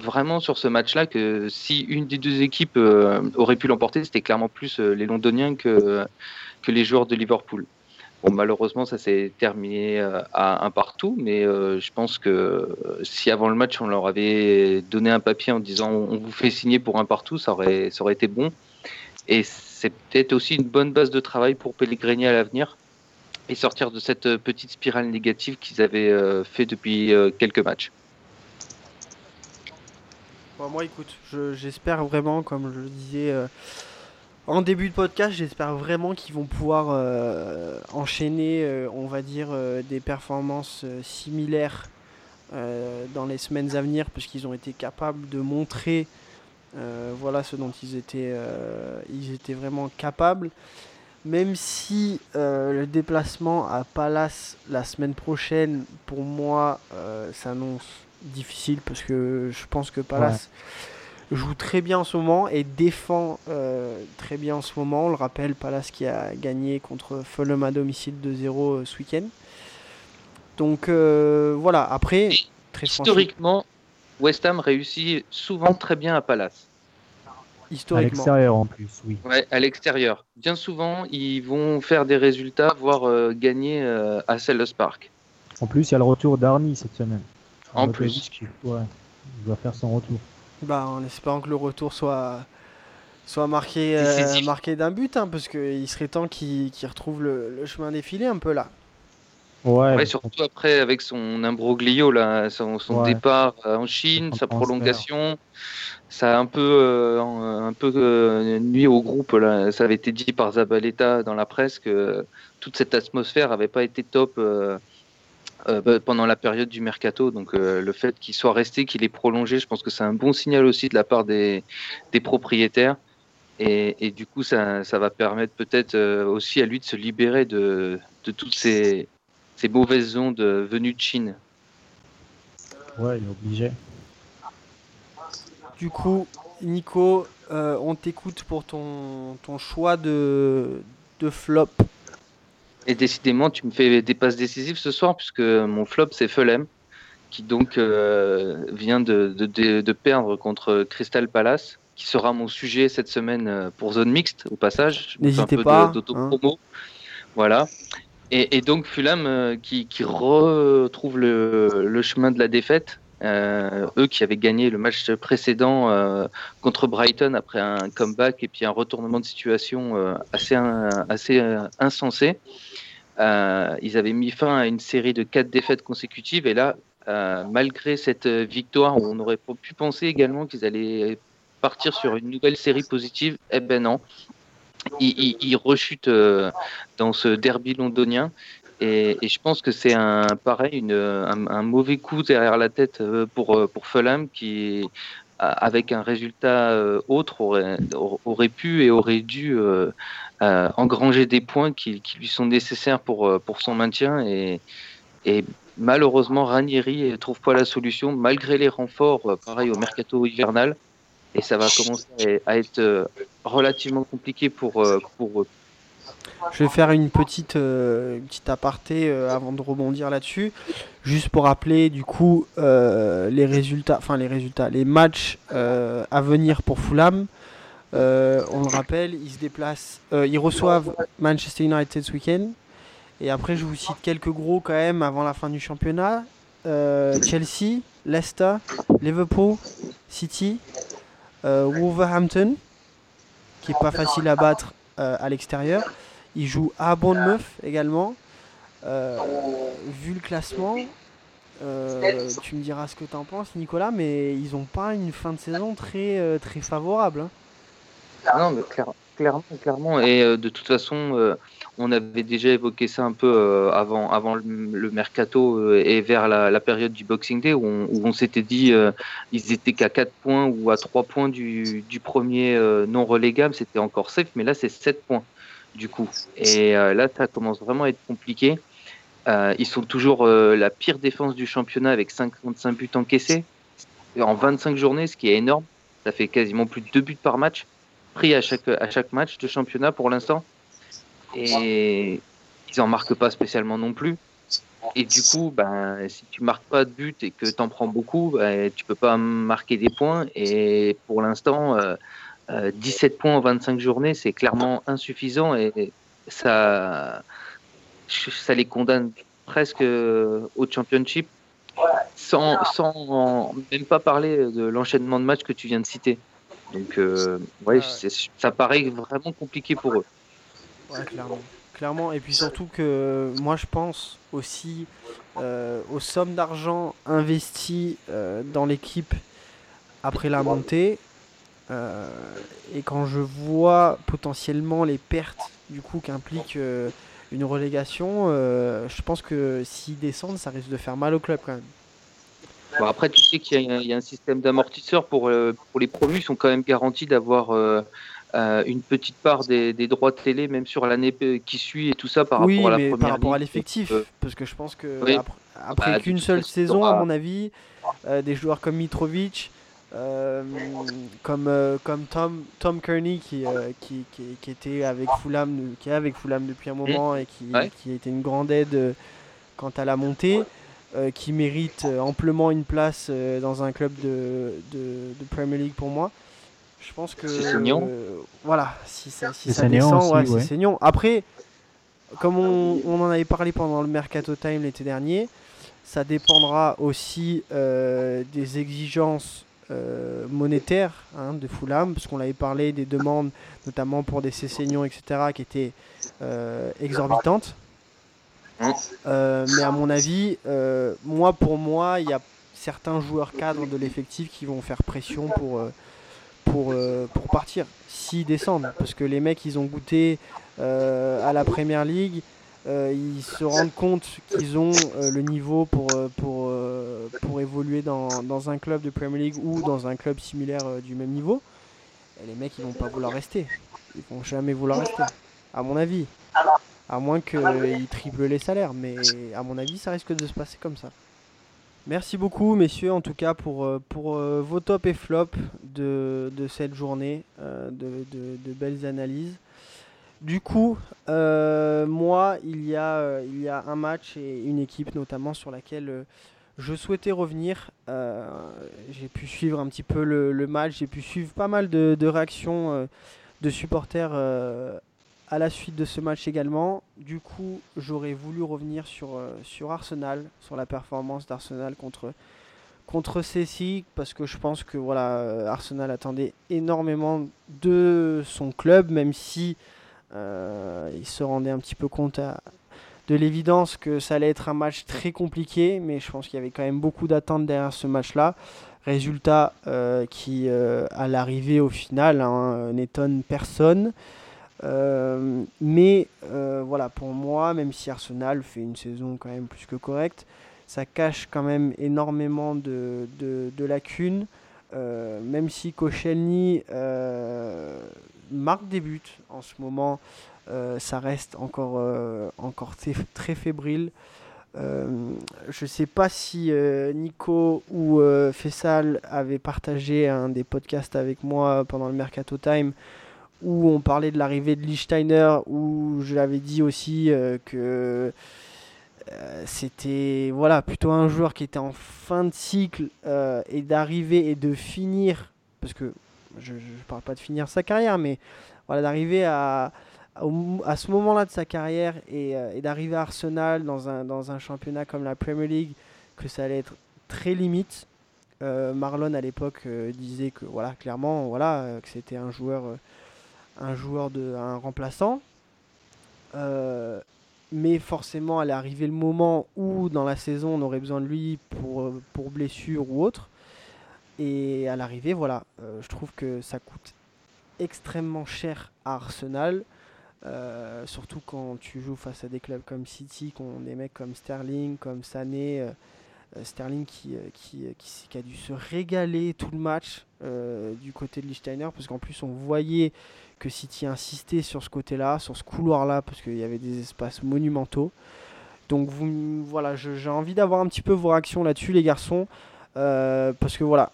vraiment sur ce match-là que si une des deux équipes aurait pu l'emporter, c'était clairement plus les Londoniens que, que les joueurs de Liverpool. Bon, malheureusement, ça s'est terminé euh, à un partout, mais euh, je pense que euh, si avant le match on leur avait donné un papier en disant on vous fait signer pour un partout, ça aurait, été bon. Et c'est peut-être aussi une bonne base de travail pour Pellegrini à l'avenir et sortir de cette petite spirale négative qu'ils avaient fait depuis quelques matchs. moi, écoute, j'espère vraiment, comme je le disais en début de podcast, j'espère vraiment qu'ils vont pouvoir euh, enchaîner, euh, on va dire, des performances similaires dans les semaines à venir, puisqu'ils ont été capables de montrer voilà ce dont ils étaient, ils étaient vraiment capables. Même si le déplacement à Palace la semaine prochaine, pour moi, s'annonce difficile parce que je pense que Palace joue très bien en ce moment et défend euh, très bien en ce moment. On le rappelle, Palace qui a gagné contre Fulham à domicile 2-0 euh, ce week-end. Donc euh, voilà, après, très historiquement, West Ham réussit souvent très bien à Palace. Historiquement. À l'extérieur en plus, oui. Ouais, à l'extérieur. Bien souvent, ils vont faire des résultats, voire gagner à Selhurst Park. En plus, il y a le retour d'Arnie cette semaine. En plus. Ouais, il va faire son retour. Bah, en espérant que le retour soit, soit marqué, euh, marqué d'un but, hein, parce qu'il serait temps qu'il retrouve le, chemin défilé un peu là. Ouais, surtout après avec son imbroglio, là, son, départ euh, en Chine, sa prolongation. Ça a un peu, euh, un peu nuit au groupe. Là. Ça avait été dit par Zabaleta dans la presse que toute cette atmosphère n'avait pas été top euh, bah, pendant la période du mercato. Donc euh, le fait qu'il soit resté, qu'il ait prolongé, je pense que c'est un bon signal aussi de la part des, des propriétaires. Et, et, du coup, ça, ça va permettre peut-être euh, aussi à lui de se libérer de, de toutes ces, ces, mauvaises ondes venues de Chine. Ouais, il est obligé. Du coup, Nico, on t'écoute pour ton, ton choix de, de flop et décidément, tu me fais des passes décisives ce soir, puisque mon flop, c'est Fulham, qui donc euh, vient de, de, de, perdre contre Crystal Palace, qui sera mon sujet cette semaine euh, pour zone mixte, au passage. N'hésitez pas. Hein. Voilà. Et, et, donc Fulham euh, qui, qui, retrouve le, le, chemin de la défaite. Euh, eux qui avaient gagné le match précédent euh, contre Brighton après un comeback et puis un retournement de situation euh, assez, assez insensé. Ils avaient mis fin à une série de quatre défaites consécutives et là, malgré cette victoire, on aurait pu penser également qu'ils allaient partir sur une nouvelle série positive. Eh ben non, ils, ils, rechutent euh, dans ce derby londonien. Et, je pense que c'est un pareil, un, mauvais coup derrière la tête pour pour Fulham qui avec un résultat autre aurait, pu et aurait dû euh, engranger des points qui, lui sont nécessaires pour, euh, pour son maintien. Et, malheureusement, Ranieri ne trouve pas la solution, malgré les renforts, euh, pareil au mercato hivernal. Et ça va commencer à être relativement compliqué pour, pour. Je vais faire une petite, euh, petite aparté euh, avant de rebondir là-dessus. Juste pour rappeler du coup euh, les résultats, enfin les résultats, les matchs à venir pour Fulham. On le rappelle, ils se déplacent, ils reçoivent Manchester United ce week-end. Et après, je vous cite quelques gros quand même avant la fin du championnat. Chelsea, Leicester, Liverpool, City, Wolverhampton, qui est pas facile à battre à l'extérieur. Ils jouent à Bournemouth également. vu le classement, tu me diras ce que tu en penses, Nicolas, mais ils n'ont pas une fin de saison très, très favorable. Hein. Non, mais clairement, clairement. Et euh, de toute façon, euh, on avait déjà évoqué ça un peu euh, avant, avant le, mercato et vers la, période du Boxing Day où on, s'était dit ils étaient qu'à 4 points ou à 3 points du, du premier non relégable, c'était encore safe, mais là c'est 7 points du coup. Et là, ça commence vraiment à être compliqué. ils sont toujours la pire défense du championnat avec 55 buts encaissés en 25 journées, ce qui est énorme. Ça fait quasiment plus de 2 buts par match pris à chaque, à chaque match de championnat pour l'instant. Et ils en marquent pas spécialement non plus. Et du coup, ben, si tu marques pas de but et que tu en prends beaucoup, ben, tu peux pas marquer des points. Et pour l'instant, 17 euh, euh, points en 25 journées, c'est clairement insuffisant et ça, ça les condamne presque au championship sans, sans même pas parler de l'enchaînement de matchs que tu viens de citer. Donc, euh, ouais, ça paraît vraiment compliqué pour eux. Ouais, clairement. Clairement, et puis surtout que moi je pense aussi euh, aux sommes d'argent investies euh, dans l'équipe après la montée. Et quand je vois potentiellement les pertes du coup qu'implique une relégation, je pense que s'ils descendent, ça risque de faire mal au club quand même. Bon, après, tu sais qu'il y, a un système d'amortisseurs pour, pour les promus, ils sont quand même garantis d'avoir euh, une petite part des, droits de télé, même sur l'année qui suit et tout ça par rapport à la mais première par rapport à l'effectif, euh, parce que je pense que après, bah, qu'une seule saison, à mon avis, euh, des joueurs comme Mitrovic, comme comme Tom Tom Kearney qui, qui, qui, était avec Fulham, qui est avec Fulham depuis un mmh. moment et qui, qui a été une grande aide quant à la montée. qui mérite amplement une place dans un club de, de, de Premier League pour moi. Je pense que. C'est voilà, si ça, si ça descend, ouais, c'est saignant. Après, comme on, on, en avait parlé pendant le Mercato Time l'été dernier, ça dépendra aussi euh, des exigences euh, monétaires hein, de Fulham, parce qu'on avait parlé des demandes, notamment pour des Cessignon, etc., qui étaient euh, exorbitantes. Hein mais à mon avis, moi pour moi, il y a certains joueurs cadres de l'effectif qui vont faire pression pour pour, euh, pour partir, s'ils descendent. Parce que les mecs, ils ont goûté euh, à la Première League, euh, ils se rendent compte qu'ils ont le niveau pour, pour, pour évoluer dans, dans, un club de Premier League ou dans un club similaire du même niveau. Les mecs, ils vont pas vouloir rester. Ils vont jamais vouloir rester, à mon avis. À moins qu'ils triplent les salaires. Mais à mon avis, ça risque de se passer comme ça. Merci beaucoup, messieurs, en tout cas, pour, euh, pour euh, vos top et flops de, cette journée, euh, de, belles analyses. Du coup, moi, il y, a, il y a un match et une équipe notamment sur laquelle je souhaitais revenir. j'ai pu suivre un petit peu le, match, j'ai pu suivre pas mal de, réactions de supporters à la suite de ce match également. Du coup, j'aurais voulu revenir sur, euh, sur Arsenal, sur la performance d'Arsenal contre, contre Ceci, parce que je pense que voilà, euh, Arsenal attendait énormément de son club, même si euh, il se rendait un petit peu compte de l'évidence que ça allait être un match très compliqué, mais je pense qu'il y avait quand même beaucoup d'attentes derrière ce match-là. Résultat qui, à l'arrivée au final, hein, n'étonne personne. Euh, mais euh, voilà, pour moi, même si Arsenal fait une saison quand même plus que correcte, ça cache quand même énormément de, lacunes. Euh, même si Koscielny marque des buts en ce moment, ça reste encore, encore très fébrile. je ne sais pas si Nico ou Fessal avaient partagé un des podcasts avec moi pendant le Mercato Time où on parlait de l'arrivée de Lichtsteiner, où je l'avais dit aussi euh, que euh, c'était voilà, plutôt un joueur qui était en fin de cycle euh, et d'arriver et de finir, parce que je ne parle pas de finir sa carrière, mais voilà, d'arriver à, à, ce moment-là de sa carrière et, et d'arriver à Arsenal dans un, dans un championnat comme la Premier League, que ça allait être très limite. Marlon à l'époque disait que voilà clairement voilà que c'était un joueur un joueur de un remplaçant. Euh, mais forcément, allait arriver le moment où dans la saison on aurait besoin de lui pour, pour blessure ou autre. Et à l'arrivée, voilà, euh, je trouve que ça coûte extrêmement cher à Arsenal. Euh, surtout quand tu joues face à des clubs comme City, ont des mecs comme Sterling, comme Sané, Sterling qui, qui, qui, a dû se régaler tout le match du côté de Lichtsteiner, parce qu'en plus on voyait que City insistait sur ce côté-là, sur ce couloir-là, parce qu'il y avait des espaces monumentaux. Donc vous, voilà, j'ai envie d'avoir un petit peu vos réactions là-dessus, les garçons, euh, parce que voilà,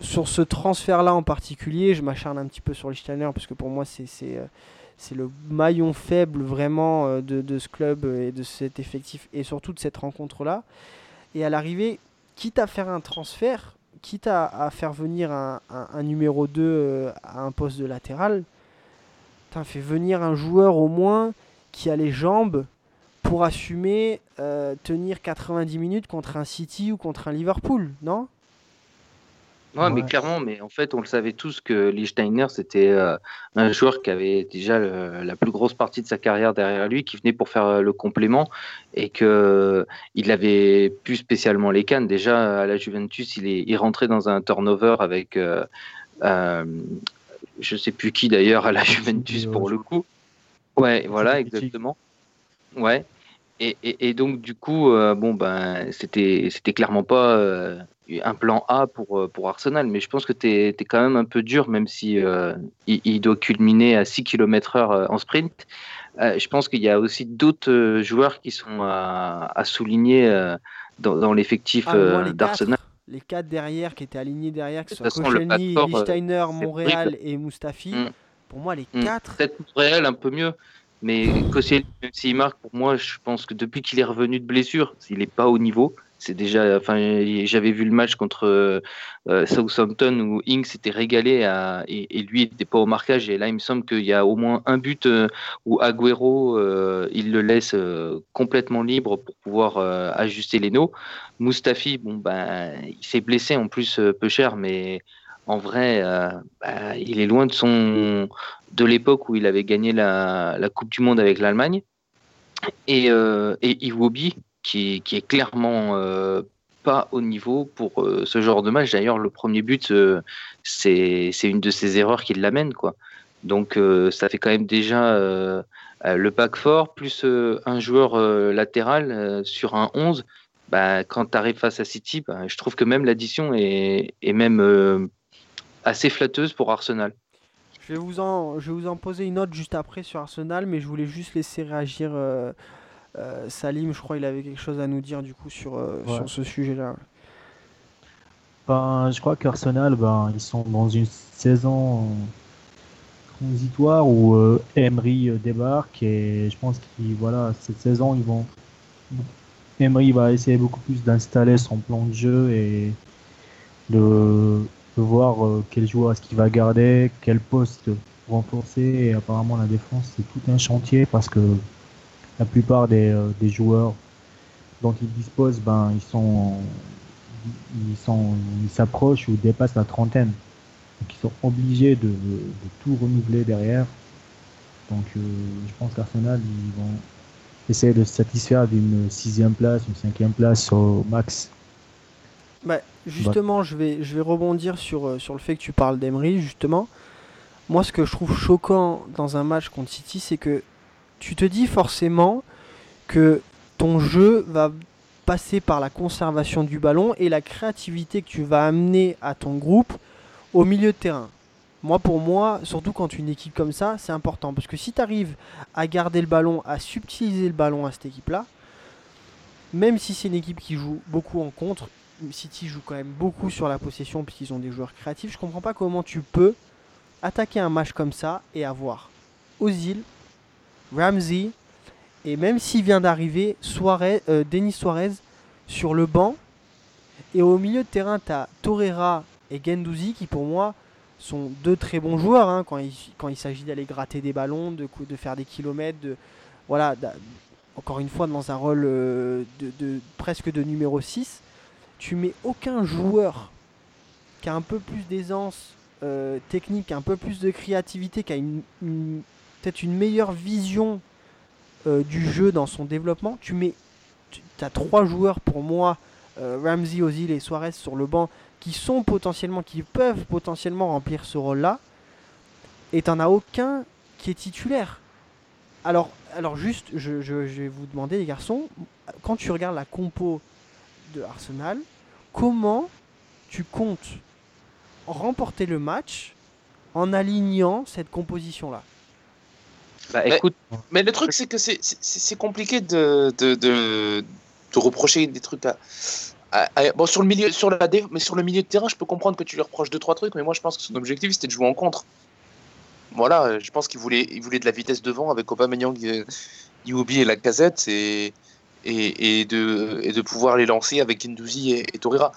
sur ce transfert-là en particulier, je m'acharne un petit peu sur Lichtsteiner, parce que pour moi c'est euh, le maillon faible vraiment euh, de, ce club et de cet effectif, et surtout de cette rencontre-là. Et à l'arrivée, quitte à faire un transfert, quitte à, faire venir un, numéro 2 euh, à un poste de latéral, fait venir un joueur au moins qui a les jambes pour assumer tenir 90 minutes contre un City ou contre un Liverpool, non? Ouais, mais clairement, mais en fait, on le savait tous que Lichtsteiner, c'était euh, un joueur qui avait déjà la plus grosse partie de sa carrière derrière lui, qui venait pour faire euh, le complément et que il avait plus spécialement les cannes. Déjà, à la Juventus, il, est, il rentrait dans un turnover avec, euh, euh, je sais plus qui d'ailleurs, à la Juventus pour le coup. Ouais, voilà, exactement. Ouais. Et, et, et, donc, du coup, bon, ben, c'était, c'était clairement pas un plan A pour, euh, pour Arsenal, mais je pense que tu es, quand même un peu dur, même si euh, il, doit culminer à 6 km/h euh, en sprint. je pense qu'il y a aussi d'autres joueurs qui sont à, souligner dans, l'effectif ah, d'Arsenal. Les quatre derrière qui étaient alignés derrière, que ce soit Koscielny, Lichtsteiner, Montréal et Mustafi. Mm. Pour moi, les mm. quatre. Peut-être Montréal un peu mieux. Mais Koscielny, même s'il marque, pour moi, je pense que depuis qu'il est revenu de blessure, il n'est pas au niveau. C'est déjà, enfin, j'avais vu le match contre euh, Southampton où Ing s'était régalé à, et, lui n'était pas au marquage. Et là, il me semble qu'il y a au moins un but euh, où Agüero, euh, il le laisse complètement libre pour pouvoir ajuster les nœuds. Mustafi, bon, ben, il s'est blessé en plus peu cher, mais en vrai, ben, il est loin de son de l'époque où il avait gagné la, Coupe du Monde avec l'Allemagne. Et, et Iwobi, qui, est clairement euh, pas au niveau pour euh, ce genre de match. D'ailleurs, le premier but, euh, c'est une de ces erreurs qui l'amène. quoi. Donc, ça fait quand même déjà le pack fort, plus un joueur latéral sur un 11. Bah, quand tu arrives face à City, bah, je trouve que même l'addition est, est, même assez flatteuse pour Arsenal. Je vais, vous en, je vais vous en poser une autre juste après sur Arsenal, mais je voulais juste laisser réagir euh, Salim, je crois, il avait quelque chose à nous dire du coup sur, euh, sur ce sujet-là. Ben, je crois qu'Arsenal, ben, ils sont dans une saison transitoire où euh, Emery débarque et je pense que voilà, cette saison, ils vont. Emery va essayer beaucoup plus d'installer son plan de jeu et de, voir quel joueur est-ce qu'il va garder, quel poste renforcer. Et apparemment, la défense, c'est tout un chantier parce que la plupart des, euh, des, joueurs dont ils disposent, ben, ils sont, ils sont, ils s'approchent ou dépassent la trentaine. Donc ils sont obligés de, de, tout renouveler derrière. Donc euh, je pense qu'Arsenal, ils vont essayer de se satisfaire d'une sixième place, une cinquième place au max. Bah, justement, je, vais, je vais rebondir sur, euh, sur le fait que tu parles d'Emery, justement. Moi, ce que je trouve choquant dans un match contre City, c'est que tu te dis forcément que ton jeu va passer par la conservation du ballon et la créativité que tu vas amener à ton groupe au milieu de terrain. Moi, pour moi, surtout quand une équipe comme ça, c'est important. Parce que si tu arrives à garder le ballon, à subtiliser le ballon à cette équipe-là, même si c'est une équipe qui joue beaucoup en contre, City joue quand même beaucoup sur la possession puisqu'ils ont des joueurs créatifs, je comprends pas comment tu peux attaquer un match comme ça et avoir Ozil, Ramsey, et même s'il vient d'arriver, euh, Denis Suarez sur le banc. Et au milieu de terrain, tu as Torreira et Gendouzi qui pour moi sont deux très bons joueurs hein, quand il, s'agit d'aller gratter des ballons, de, de faire des kilomètres, de, voilà, encore une fois dans un rôle euh, de, presque de numéro 6. Tu mets aucun joueur qui a un peu plus d'aisance euh, technique, un peu plus de créativité, qui a peut-être une meilleure vision euh, du jeu dans son développement. Tu mets, tu as trois joueurs pour moi, euh, Ramsey, Ozil et Suarez sur le banc, qui sont potentiellement, qui peuvent potentiellement remplir ce rôle-là. Et t'en as aucun qui est titulaire. Alors, alors juste, je, je, vais vous demander les garçons, quand tu regardes la compo de Arsenal, comment tu comptes remporter le match en alignant cette composition-là? Bah, écoute... mais, le truc, c'est que c'est compliqué de, de, de, reprocher des trucs à, bon, sur le milieu, sur la mais sur le milieu de terrain, je peux comprendre que tu lui reproches deux trois trucs, mais moi je pense que son objectif c'était de jouer en contre. Voilà, je pense qu'il voulait, il voulait de la vitesse devant avec Aubameyang, Iwobi et la casette et, et, et, de, et de pouvoir les lancer avec Gendouzi et, et Torreira.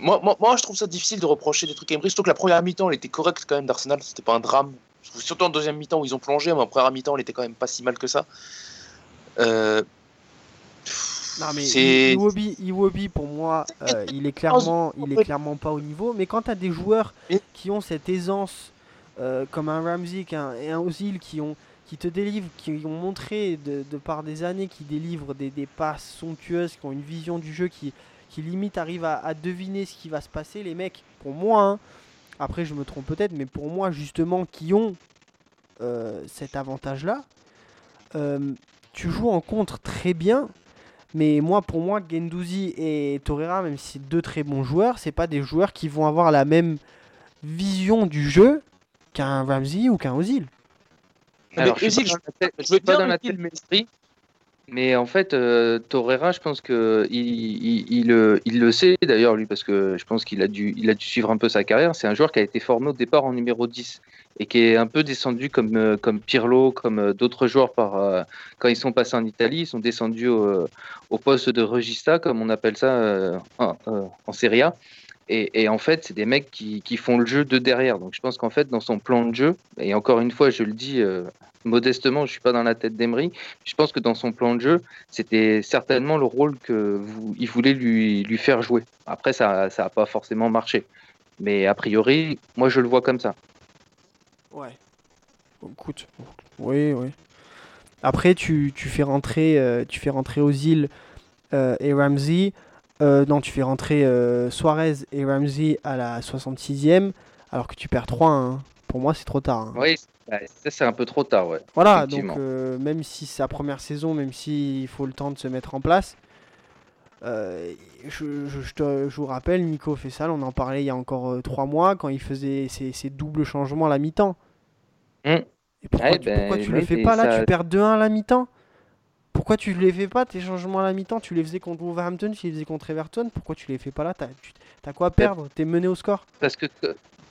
Moi, moi, moi, je trouve ça difficile de reprocher des trucs à Emery. Surtout que la première mi-temps, elle était correcte quand même d'Arsenal. C'était pas un drame surtout en deuxième mi-temps où ils ont plongé, mais en première mi-temps, il était quand même pas si mal que ça. Euh, Non mais Iwobi, Iwobi, pour moi, euh, il est clairement, il est clairement pas au niveau. Mais quand tu as des joueurs qui ont cette aisance, euh, comme un Ramsey et un Ozil, qui ont, qui te délivrent, qui ont montré de, par des années, qui délivrent des, passes somptueuses, qui ont une vision du jeu qui, limite arrive à, à deviner ce qui va se passer, les mecs, pour moi, hein, après je me trompe peut-être, mais pour moi justement, qui ont euh, cet avantage-là, euh, tu joues en contre très bien. Mais moi, pour moi, Gendouzi et Torreira, même si c'est deux très bons joueurs, c'est pas des joueurs qui vont avoir la même vision du jeu qu'un Ramsey ou qu'un Ozil. Alors, Mais je veux suis pas dans la tête mais- en fait, euh, Torreira, je pense que il, il, il, euh, il le sait d'ailleurs lui, parce que je pense qu'il a dû, il a dû suivre un peu sa carrière. C'est un joueur qui a été formé au départ en numéro 10 et qui est un peu descendu comme euh, comme Pirlo, comme d'autres joueurs par euh, quand ils sont passés en Italie, ils sont descendus au, au poste de regista, comme on appelle ça euh, en, en Serie A. Et, en fait, c'est des mecs qui, qui font le jeu de derrière. Donc je pense qu'en fait, dans son plan de jeu, et encore une fois, je le dis euh, modestement, je suis pas dans la tête d'Emery, je pense que dans son plan de jeu, c'était certainement le rôle que voulait lui, lui faire jouer. Après, ça ça a pas forcément marché. Mais a priori, moi, je le vois comme ça. Ouais. Écoute, oui, oui. Après, tu, tu fais rentrer, euh, tu fais rentrer Ozil euh, et Ramsey. Euh, non, tu fais rentrer euh, Suarez et Ramsey à la 66e, alors que tu perds 3 hein. Pour moi, c'est trop tard. hein. Oui, bah, ça, c'est un peu trop tard, ouais. Voilà, donc euh, même si c'est sa première saison, même s'il faut le temps de se mettre en place, je, je- je te- je vous rappelle, Nico Fessal, on en parlait il y a encore 3 mois, quand il faisait ses, ses doubles changements à la mi-temps. Mm. Et pourquoi, Ouais, tu, ben, pourquoi tu ouais, les fais pas là? Tu perds 2-1 à la mi-temps? Pourquoi tu les fais pas tes changements à la mi-temps? Tu les faisais contre Wolverhampton, tu les faisais contre Everton, pourquoi tu les fais pas là? T'as quoi à perdre? T'es mené au score Parce que,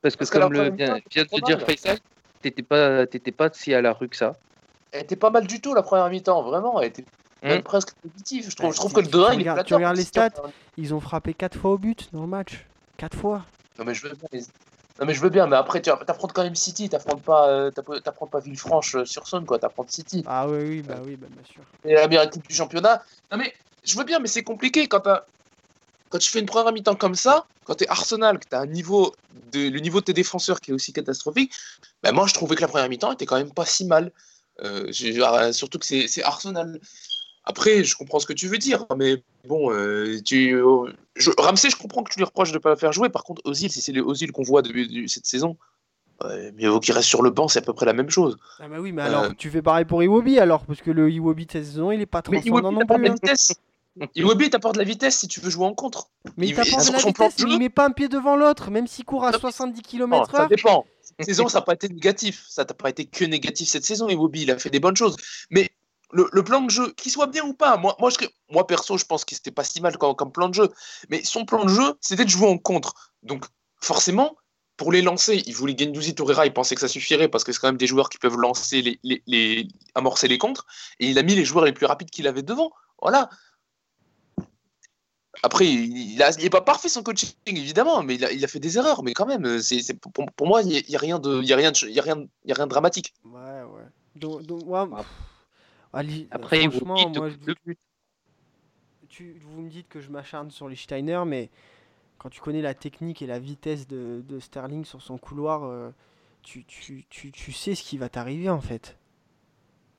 parce que Parce comme le vient, de te dire. Faisal, t'étais pas, t'étais pas si à la rue que ça. Elle était pas mal du tout la première mi-temps, vraiment. Elle était même Mm. presque positive. Je trouve, Ouais, je trouve tu- que le tu 2-1, il est tu regardes les stats. Ils ont frappé 4 fois au but dans le match. 4 fois. Non mais je veux bien. Non mais je veux bien, mais après tu affrontes quand même City, t'affrontes pas, euh, t'affrontes pas Villefranche euh, quoi, t'affrontes City. Ah oui, oui, bah oui, bah bien sûr. Et la meilleure équipe du championnat. Non mais je veux bien, mais c'est compliqué quand t'as- quand tu fais une première mi-temps comme ça, quand t'es Arsenal, que t'as un niveau de le niveau de tes défenseurs qui est aussi catastrophique. Ben moi je trouvais que la première mi-temps était quand même pas si mal. Euh, euh, surtout que c'est Arsenal. Après, je comprends ce que tu veux dire, mais bon, euh, tu, euh, je, Ramsey, je comprends que tu lui reproches de ne pas le faire jouer. Par contre, Ozil, si c'est le Ozil qu'on voit depuis depuis cette saison, euh, mieux vaut qu'il reste sur le banc, c'est à peu près la même chose. Ah bah oui, mais Euh, alors tu fais pareil pour Iwobi alors, parce que le Iwobi de cette saison, il est pas transcendant Iwobi non t'apporte plus. de la hein. vitesse. Iwobi t'apporte de la vitesse si tu veux jouer en contre. Mais il t'apporte de la de vitesse, mais il met pas un pied devant l'autre, même s'il court à Ça- 70 Non, km ça dépend. Cette saison, ça n'a pas été négatif. Ça n'a pas été que négatif cette saison, Iwobi. Il a fait des bonnes choses. Mais le, le plan de jeu, qu'il soit bien ou pas, moi, moi, je, moi perso, je pense que c'était pas si mal comme, comme plan de jeu. Mais son plan de jeu, c'était de jouer en contre. Donc, forcément, pour les lancer, il voulait Gendouzi Torreira, il pensait que ça suffirait parce que c'est quand même des joueurs qui peuvent lancer les, les, les- amorcer les contres. Et il a mis les joueurs les plus rapides qu'il avait devant. Voilà. Après, il n'est pas parfait son coaching, évidemment, mais il a, il a fait des erreurs. Mais quand même, c'est pour, pour moi, il n'y a, y a rien de, il y a rien de, il y a rien, il y a rien de dramatique. Ouais, ouais. Donc, donc, ouais, Ali- Après, franchement, vous moi, je- tu, vous me dites que je m'acharne sur les Steiner, mais quand tu connais la technique et la vitesse de, de Sterling sur son couloir, euh, tu, tu, tu, tu sais ce qui va t'arriver en fait.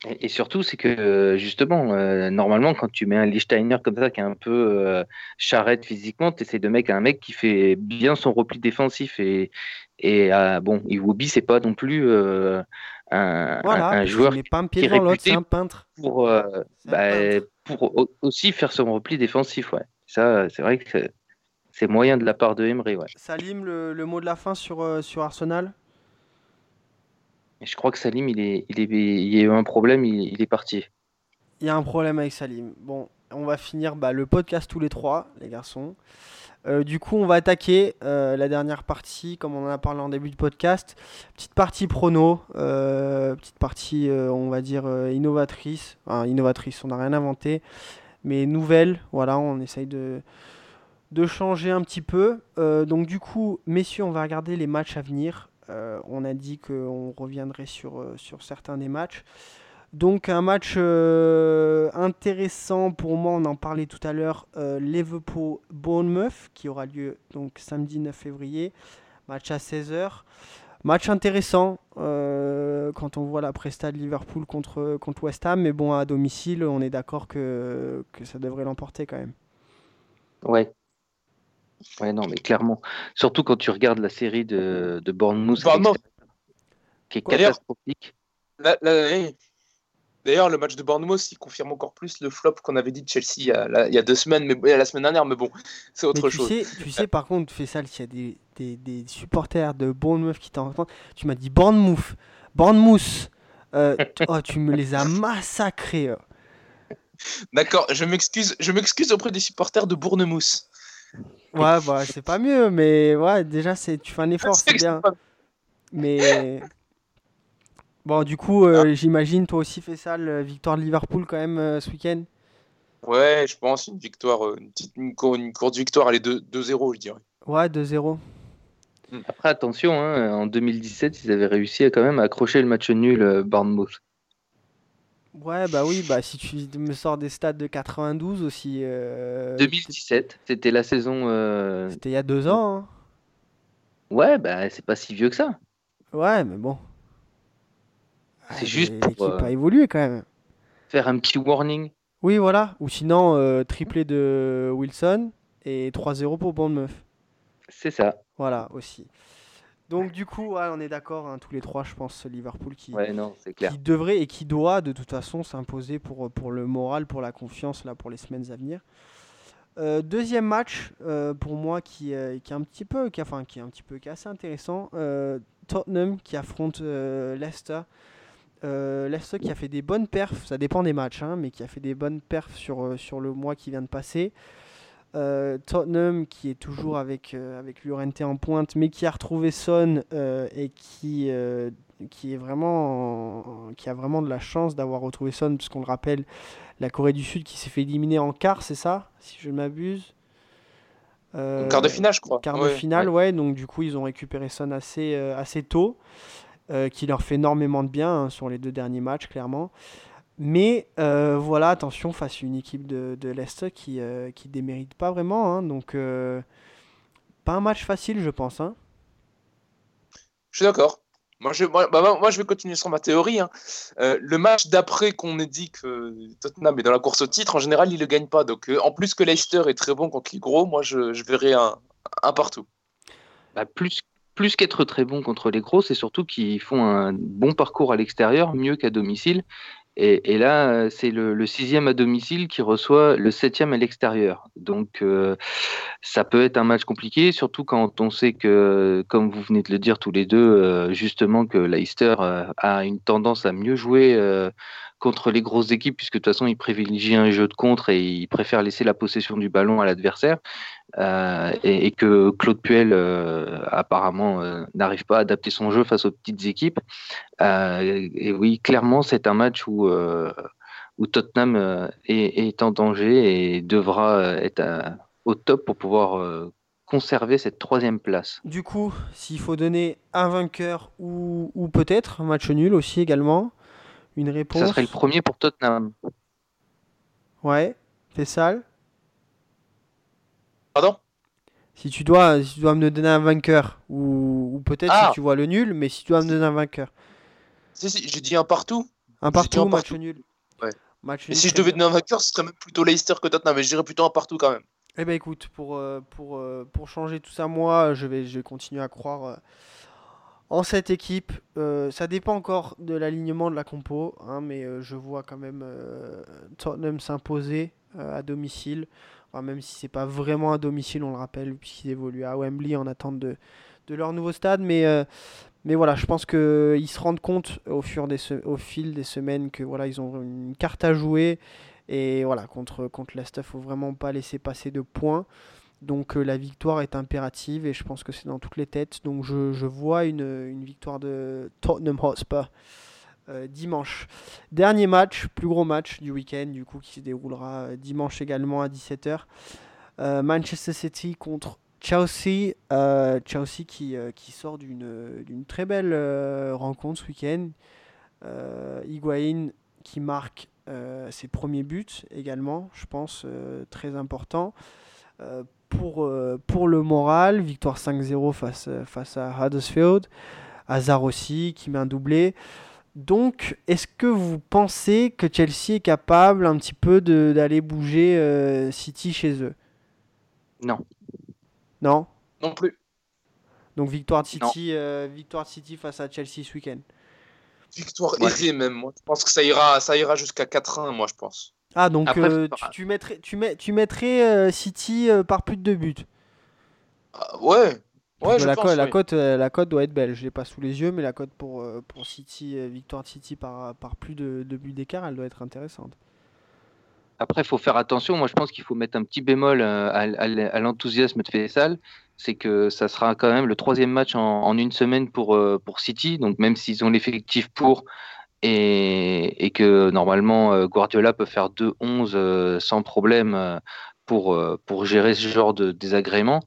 Et et surtout, c'est que euh, justement, euh, normalement, quand tu mets un Lichtsteiner comme ça, qui est un peu euh, charrette physiquement, tu essaies de mettre un mec qui fait bien son repli défensif. Et, et euh, bon, Iwobi, c'est pas non plus euh, un, Voilà, un- joueur pas un pied qui est réputé un peintre. pour, euh, un bah, peintre. pour au- aussi faire son repli défensif. Ouais. Ça, c'est vrai que c'est- moyen de la part de Emery. Ouais. Salim, le, le mot de la fin sur, euh, sur Arsenal? Je crois que Salim, il, est, il, est, il y a eu un problème, il, il est parti. Il y a un problème avec Salim. Bon, on va finir bah, le podcast tous les trois, les garçons. Euh, du coup, on va attaquer euh, la dernière partie, comme on en a parlé en début de podcast. Petite partie prono, euh, petite partie, on va dire, innovatrice. Enfin, innovatrice, on n'a rien inventé, mais nouvelle. Voilà, on essaye de, changer un petit peu. Donc, du coup, messieurs, on va regarder les matchs à venir. On a dit qu'on reviendrait sur certains des matchs. Donc un match euh, intéressant pour moi, on en parlait tout à l'heure, euh, Liverpool-Bournemouth qui aura lieu donc samedi 9 février, match à 16h. Match intéressant euh, quand on voit la presta de Liverpool contre, contre West Ham, mais bon à domicile on est d'accord que, que ça devrait l'emporter quand même. Ouais. Ouais, non, mais clairement. Surtout quand tu regardes la série de, de Bournemouth, Bournemouth. qui est catastrophique. La-. D'ailleurs, le match de Bournemouth, il confirme encore plus le flop qu'on avait dit de Chelsea il y a, la- il y a deux semaines, mais la semaine dernière, mais bon, c'est autre Mais tu chose. sais, tu sais par contre, Fessal, s'il y a des, des, des supporters de Bournemouth qui t'entendent, tu m'as dit Bournemouth, Bournemouth, euh, oh, tu me les as massacrés. euh. D'accord, je m'excuse, je m'excuse auprès des supporters de Bournemouth. Ouais, bah c'est pas mieux, mais ouais, déjà c'est, tu fais un effort, c'est bien. Mais bon, du coup, euh, j'imagine toi aussi Fessal, euh, victoire de Liverpool quand même euh, ce week-end. Ouais, je pense une victoire, une, petite, une, cour- une courte victoire, elle est 2 2-0, je dirais. Ouais, 2-0. Après, attention, hein, en 2017, ils avaient réussi à quand même accrocher le match nul euh, Bournemouth. Ouais, bah oui, bah si tu me sors des stats de 92 aussi. euh, 2017, c'était la saison. euh, C'était il y a deux ans. hein. Ouais, bah c'est pas si vieux que ça. Ouais, mais bon. C'est Ah, juste mais pour, L'équipe euh, a évolué quand même. Faire un petit warning. Oui, voilà. Ou sinon, euh, triplé de Wilson et 3-0 pour Bournemouth. C'est ça. Voilà, aussi. Donc, du coup, ouais, on est d'accord, hein, tous les trois, je pense, Liverpool qui, Ouais, non, c'est clair. qui devrait et qui doit, de toute façon, s'imposer pour, pour le moral, pour la confiance, là, pour les semaines à venir. Euh, deuxième match, euh, pour moi, qui, euh, qui est un petit peu, qui, enfin, qui est un petit peu, qui est assez intéressant. euh, Tottenham qui affronte euh, Leicester. Euh, Leicester qui a fait des bonnes perfs, ça dépend des matchs, hein, mais qui a fait des bonnes perfs sur, euh, sur le mois qui vient de passer. Euh, Tottenham qui est toujours avec, euh, avec Llorente en pointe, mais qui a retrouvé Son euh, et qui, qui, est vraiment en- qui a vraiment de la chance d'avoir retrouvé Son, puisqu'on le rappelle, la Corée du Sud qui s'est fait éliminer en quart, c'est ça Si je ne m'abuse? Euh, Quart de finale, je crois. Quart de Ouais. finale, ouais. Donc du coup, ils ont récupéré Son assez, euh, assez tôt, euh, qui leur fait énormément de bien hein, sur les deux derniers matchs, clairement. Mais euh, voilà, attention face à une équipe de, de Leicester qui ne qui démérite pas vraiment. hein. donc euh, pas un match facile, je pense. hein. Je suis d'accord. Moi je, moi, bah, moi, je vais continuer sur ma théorie. hein. Euh, le match d'après qu'on ait dit que Tottenham est dans la course au titre, en général, il ne le gagne pas. Donc, euh, en plus que Leicester est très bon contre les gros, moi, je, je verrai un, un partout. Bah, plus plus qu'être très bon contre les gros, c'est surtout qu'ils font un bon parcours à l'extérieur, mieux qu'à domicile. Et, là, c'est le, sixième à domicile qui reçoit le septième à l'extérieur. Donc, euh, ça peut être un match compliqué, surtout quand on sait que, comme vous venez de le dire tous les deux, euh, justement que Leicester euh, a une tendance à mieux jouer contre les grosses équipes, puisque de toute façon, ils privilégient un jeu de contre et ils préfèrent laisser la possession du ballon à l'adversaire. Euh, et, que Claude Puel euh, apparemment euh, n'arrive pas à adapter son jeu face aux petites équipes. Et, oui, clairement, c'est un match où, où Tottenham est, en danger et devra être au top pour pouvoir conserver cette troisième place. Du coup, s'il faut donner un vainqueur ou peut-être un match nul aussi également, une réponse. Ça serait le premier pour Tottenham. Ouais, fais sale. Pardon? Si tu dois, si tu dois me donner un vainqueur, ou, ou peut-être Ah. si tu vois le nul, mais si tu dois me donner un vainqueur. Si, si, j'ai dit un partout. Un partout, un match partout. nul. Ouais. Match Et nul, si je devais donner un vainqueur, ce serait même plutôt Leicester que Tottenham, mais je dirais plutôt un partout quand même. Eh ben écoute, pour, euh, pour, euh, pour changer tout ça, moi, je vais, je vais continuer à croire euh, en cette équipe. Euh, ça dépend encore de l'alignement de la compo, hein, mais euh, je vois quand même euh, Tottenham s'imposer à domicile. Même si c'est pas vraiment à domicile, on le rappelle, puisqu'ils évoluent à Wembley en attente de, leur nouveau stade. Mais, mais voilà, je pense qu'ils se rendent compte au, fur des au fil des semaines que voilà, ils ont une carte à jouer. Et voilà, contre, contre Leicester, il faut vraiment pas laisser passer de points. Donc euh, la victoire est impérative et je pense que c'est dans toutes les têtes. Donc je, je vois une, une victoire de Tottenham Hotspur euh, dimanche. Dernier match, plus gros match du week-end, du coup, qui se déroulera euh, dimanche également à 17h. Euh, Manchester City contre Chelsea. Chelsea qui, qui sort d'une très belle rencontre ce week-end. Higuain qui marque ses premiers buts également, je pense, très important. Euh, pour, pour le moral, victoire 5-0 face, face à Huddersfield. Hazard aussi qui met un doublé. Donc, est-ce que vous pensez que Chelsea est capable un petit peu d'aller bouger City chez eux? Non. Non? Non plus. Donc victoire de City, victoire City face à Chelsea ce week-end? Victoire ouais. même. Moi, je pense que ça ira, ça ira jusqu'à 4-1, moi, je pense. Ah, donc euh, tu, mettrais, tu, mets, tu mettrais euh, City euh, par plus de deux buts ah, Ouais. Ouais, je la, pense, la, cote, la cote doit être belle. Je l'ai pas sous les yeux, mais la cote pour, pour City, victoire de City par, par plus de, de buts d'écart, elle doit être intéressante. Après, il faut faire attention. Moi, je pense qu'il faut mettre un petit bémol à, à l'enthousiasme de Fessal c'est que ça sera quand même le troisième match en, une semaine pour, euh, pour City. Donc même s'ils ont l'effectif pour et, que normalement euh, Guardiola peut faire 2-11 euh, sans problème pour, pour gérer ce genre de désagrément.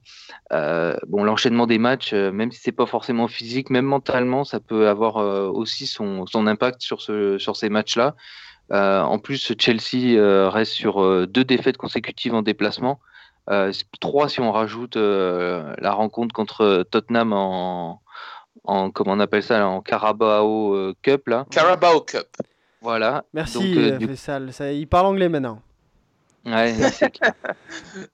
bon, l'enchaînement des matchs, même si c'est pas forcément physique, même mentalement, ça peut avoir aussi son, son impact sur, sur ces matchs-là. en plus, Chelsea reste sur deux défaites consécutives en déplacement. Euh, trois si on rajoute euh, la rencontre contre Tottenham en, en comment on appelle ça en Carabao euh, Cup là. Carabao Cup. Voilà. Merci Donc, ça, il parle anglais maintenant. Ouais,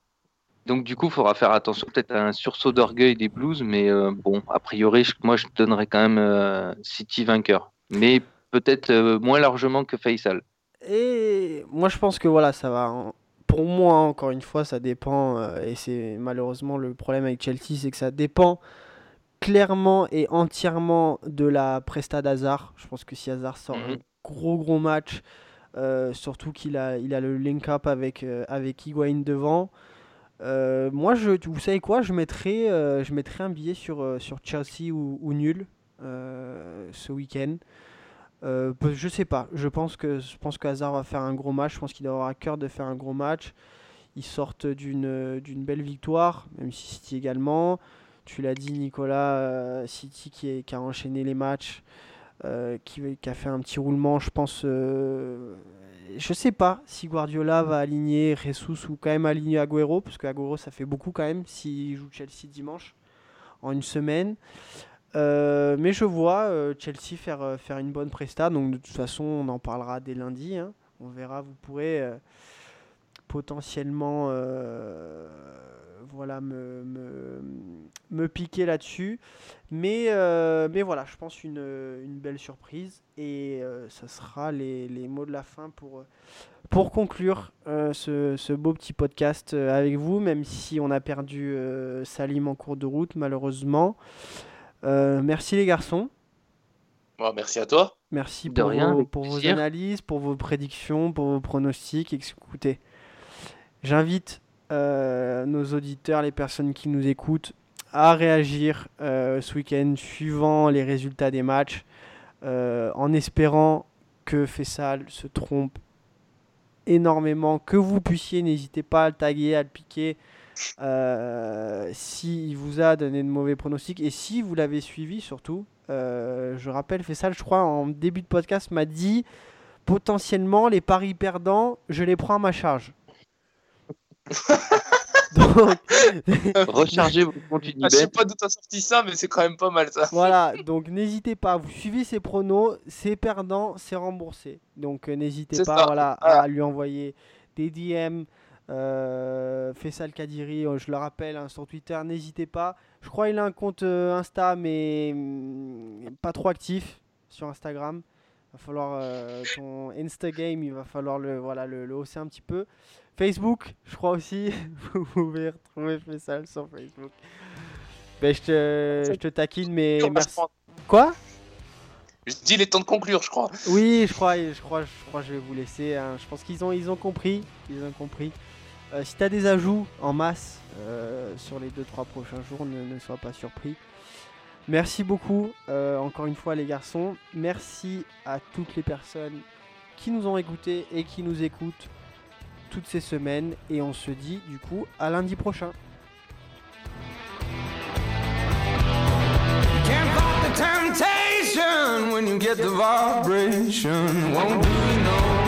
Donc du coup, il faudra faire attention peut-être à un sursaut d'orgueil des Blues, mais bon, a priori, moi je donnerais quand même City vainqueur, mais peut-être moins largement que Faisal. Et moi je pense que voilà, ça va pour moi, encore une fois, ça dépend, euh, et c'est malheureusement le problème avec Chelsea, c'est que ça dépend clairement et entièrement de la presta d'Hazard. Je pense que si Hazard sort un mhm. gros gros match, euh, surtout qu'il a, il a le link-up avec, euh, avec Higuain devant, moi, je, vous savez quoi, je mettrais, je mettrais un billet sur, sur Chelsea ou, ou nul ce week-end. Euh, je sais pas. Je pense que je pense que Hazard va faire un gros match. Je pense qu'il doit avoir à cœur de faire un gros match. Ils sortent d'une d'une belle victoire, même si City également. Tu l'as dit, Nicolas, euh, City qui, a enchaîné les matchs, euh, qui, a fait un petit roulement. Je pense. je sais pas si Guardiola va aligner Jesus ou quand même aligner Agüero, parce que Agüero ça fait beaucoup quand même s'il joue Chelsea dimanche en une semaine. Euh, mais je vois euh, Chelsea faire, euh, faire une bonne presta. Donc de toute façon, on en parlera dès lundi. Hein. On verra. Vous pourrez potentiellement voilà, me, me, me piquer là-dessus. Mais, mais voilà, je pense une, une belle surprise. Et ça sera les, les, mots de la fin pour, pour conclure ce, ce, beau petit podcast avec vous, même si on a perdu Salim en cours de route, malheureusement. Euh, merci les garçons. merci à toi. Merci pour, vos, pour vos, analyses, pour vos prédictions, pour vos pronostics. Écoutez, j'invite euh, nos auditeurs, les personnes qui nous écoutent, à réagir euh, ce week-end suivant les résultats des matchs, en espérant que Fessal se trompe énormément, que vous puissiez, n'hésitez pas à le taguer, à le piquer, euh, s'il vous a donné de mauvais pronostics et si vous l'avez suivi surtout, euh, je rappelle, Fessal, je crois, en début de podcast, m'a dit potentiellement les paris perdants, je les prends à ma charge. donc... Rechargez vos comptes ah, Je sais pas d'où t'as sorti ça, mais c'est quand même pas mal ça. Voilà, donc n'hésitez pas, vous suivez ses pronos, c'est perdant, c'est remboursé. Donc euh, n'hésitez pas voilà, à lui envoyer des DM, euh, Faisal Kadiri, euh, je le rappelle, hein, sur Twitter, n'hésitez pas. Je crois qu'il a un compte euh, Insta, mais mm, pas trop actif sur Instagram. Il va falloir euh, ton Instagram, il va falloir le, voilà, le, hausser un petit peu. Facebook, je crois aussi. Vous pouvez retrouver Faisal sur Facebook. Ben, je, te, je te taquine, mais merci. Quoi? Je dis les temps de conclure, je crois. Oui, je crois, je crois, je crois, je vais vous laisser. Hein. Je pense qu'ils ont, ils ont compris, ils ont compris. Euh, si tu as des ajouts en masse euh, sur les 2-3 prochains jours, ne, sois pas surpris. Merci beaucoup, euh, encore une fois les garçons. Merci à toutes les personnes qui nous ont écoutés et qui nous écoutent toutes ces semaines. Et on se dit du coup à lundi prochain. when you get the vibration. Won't do no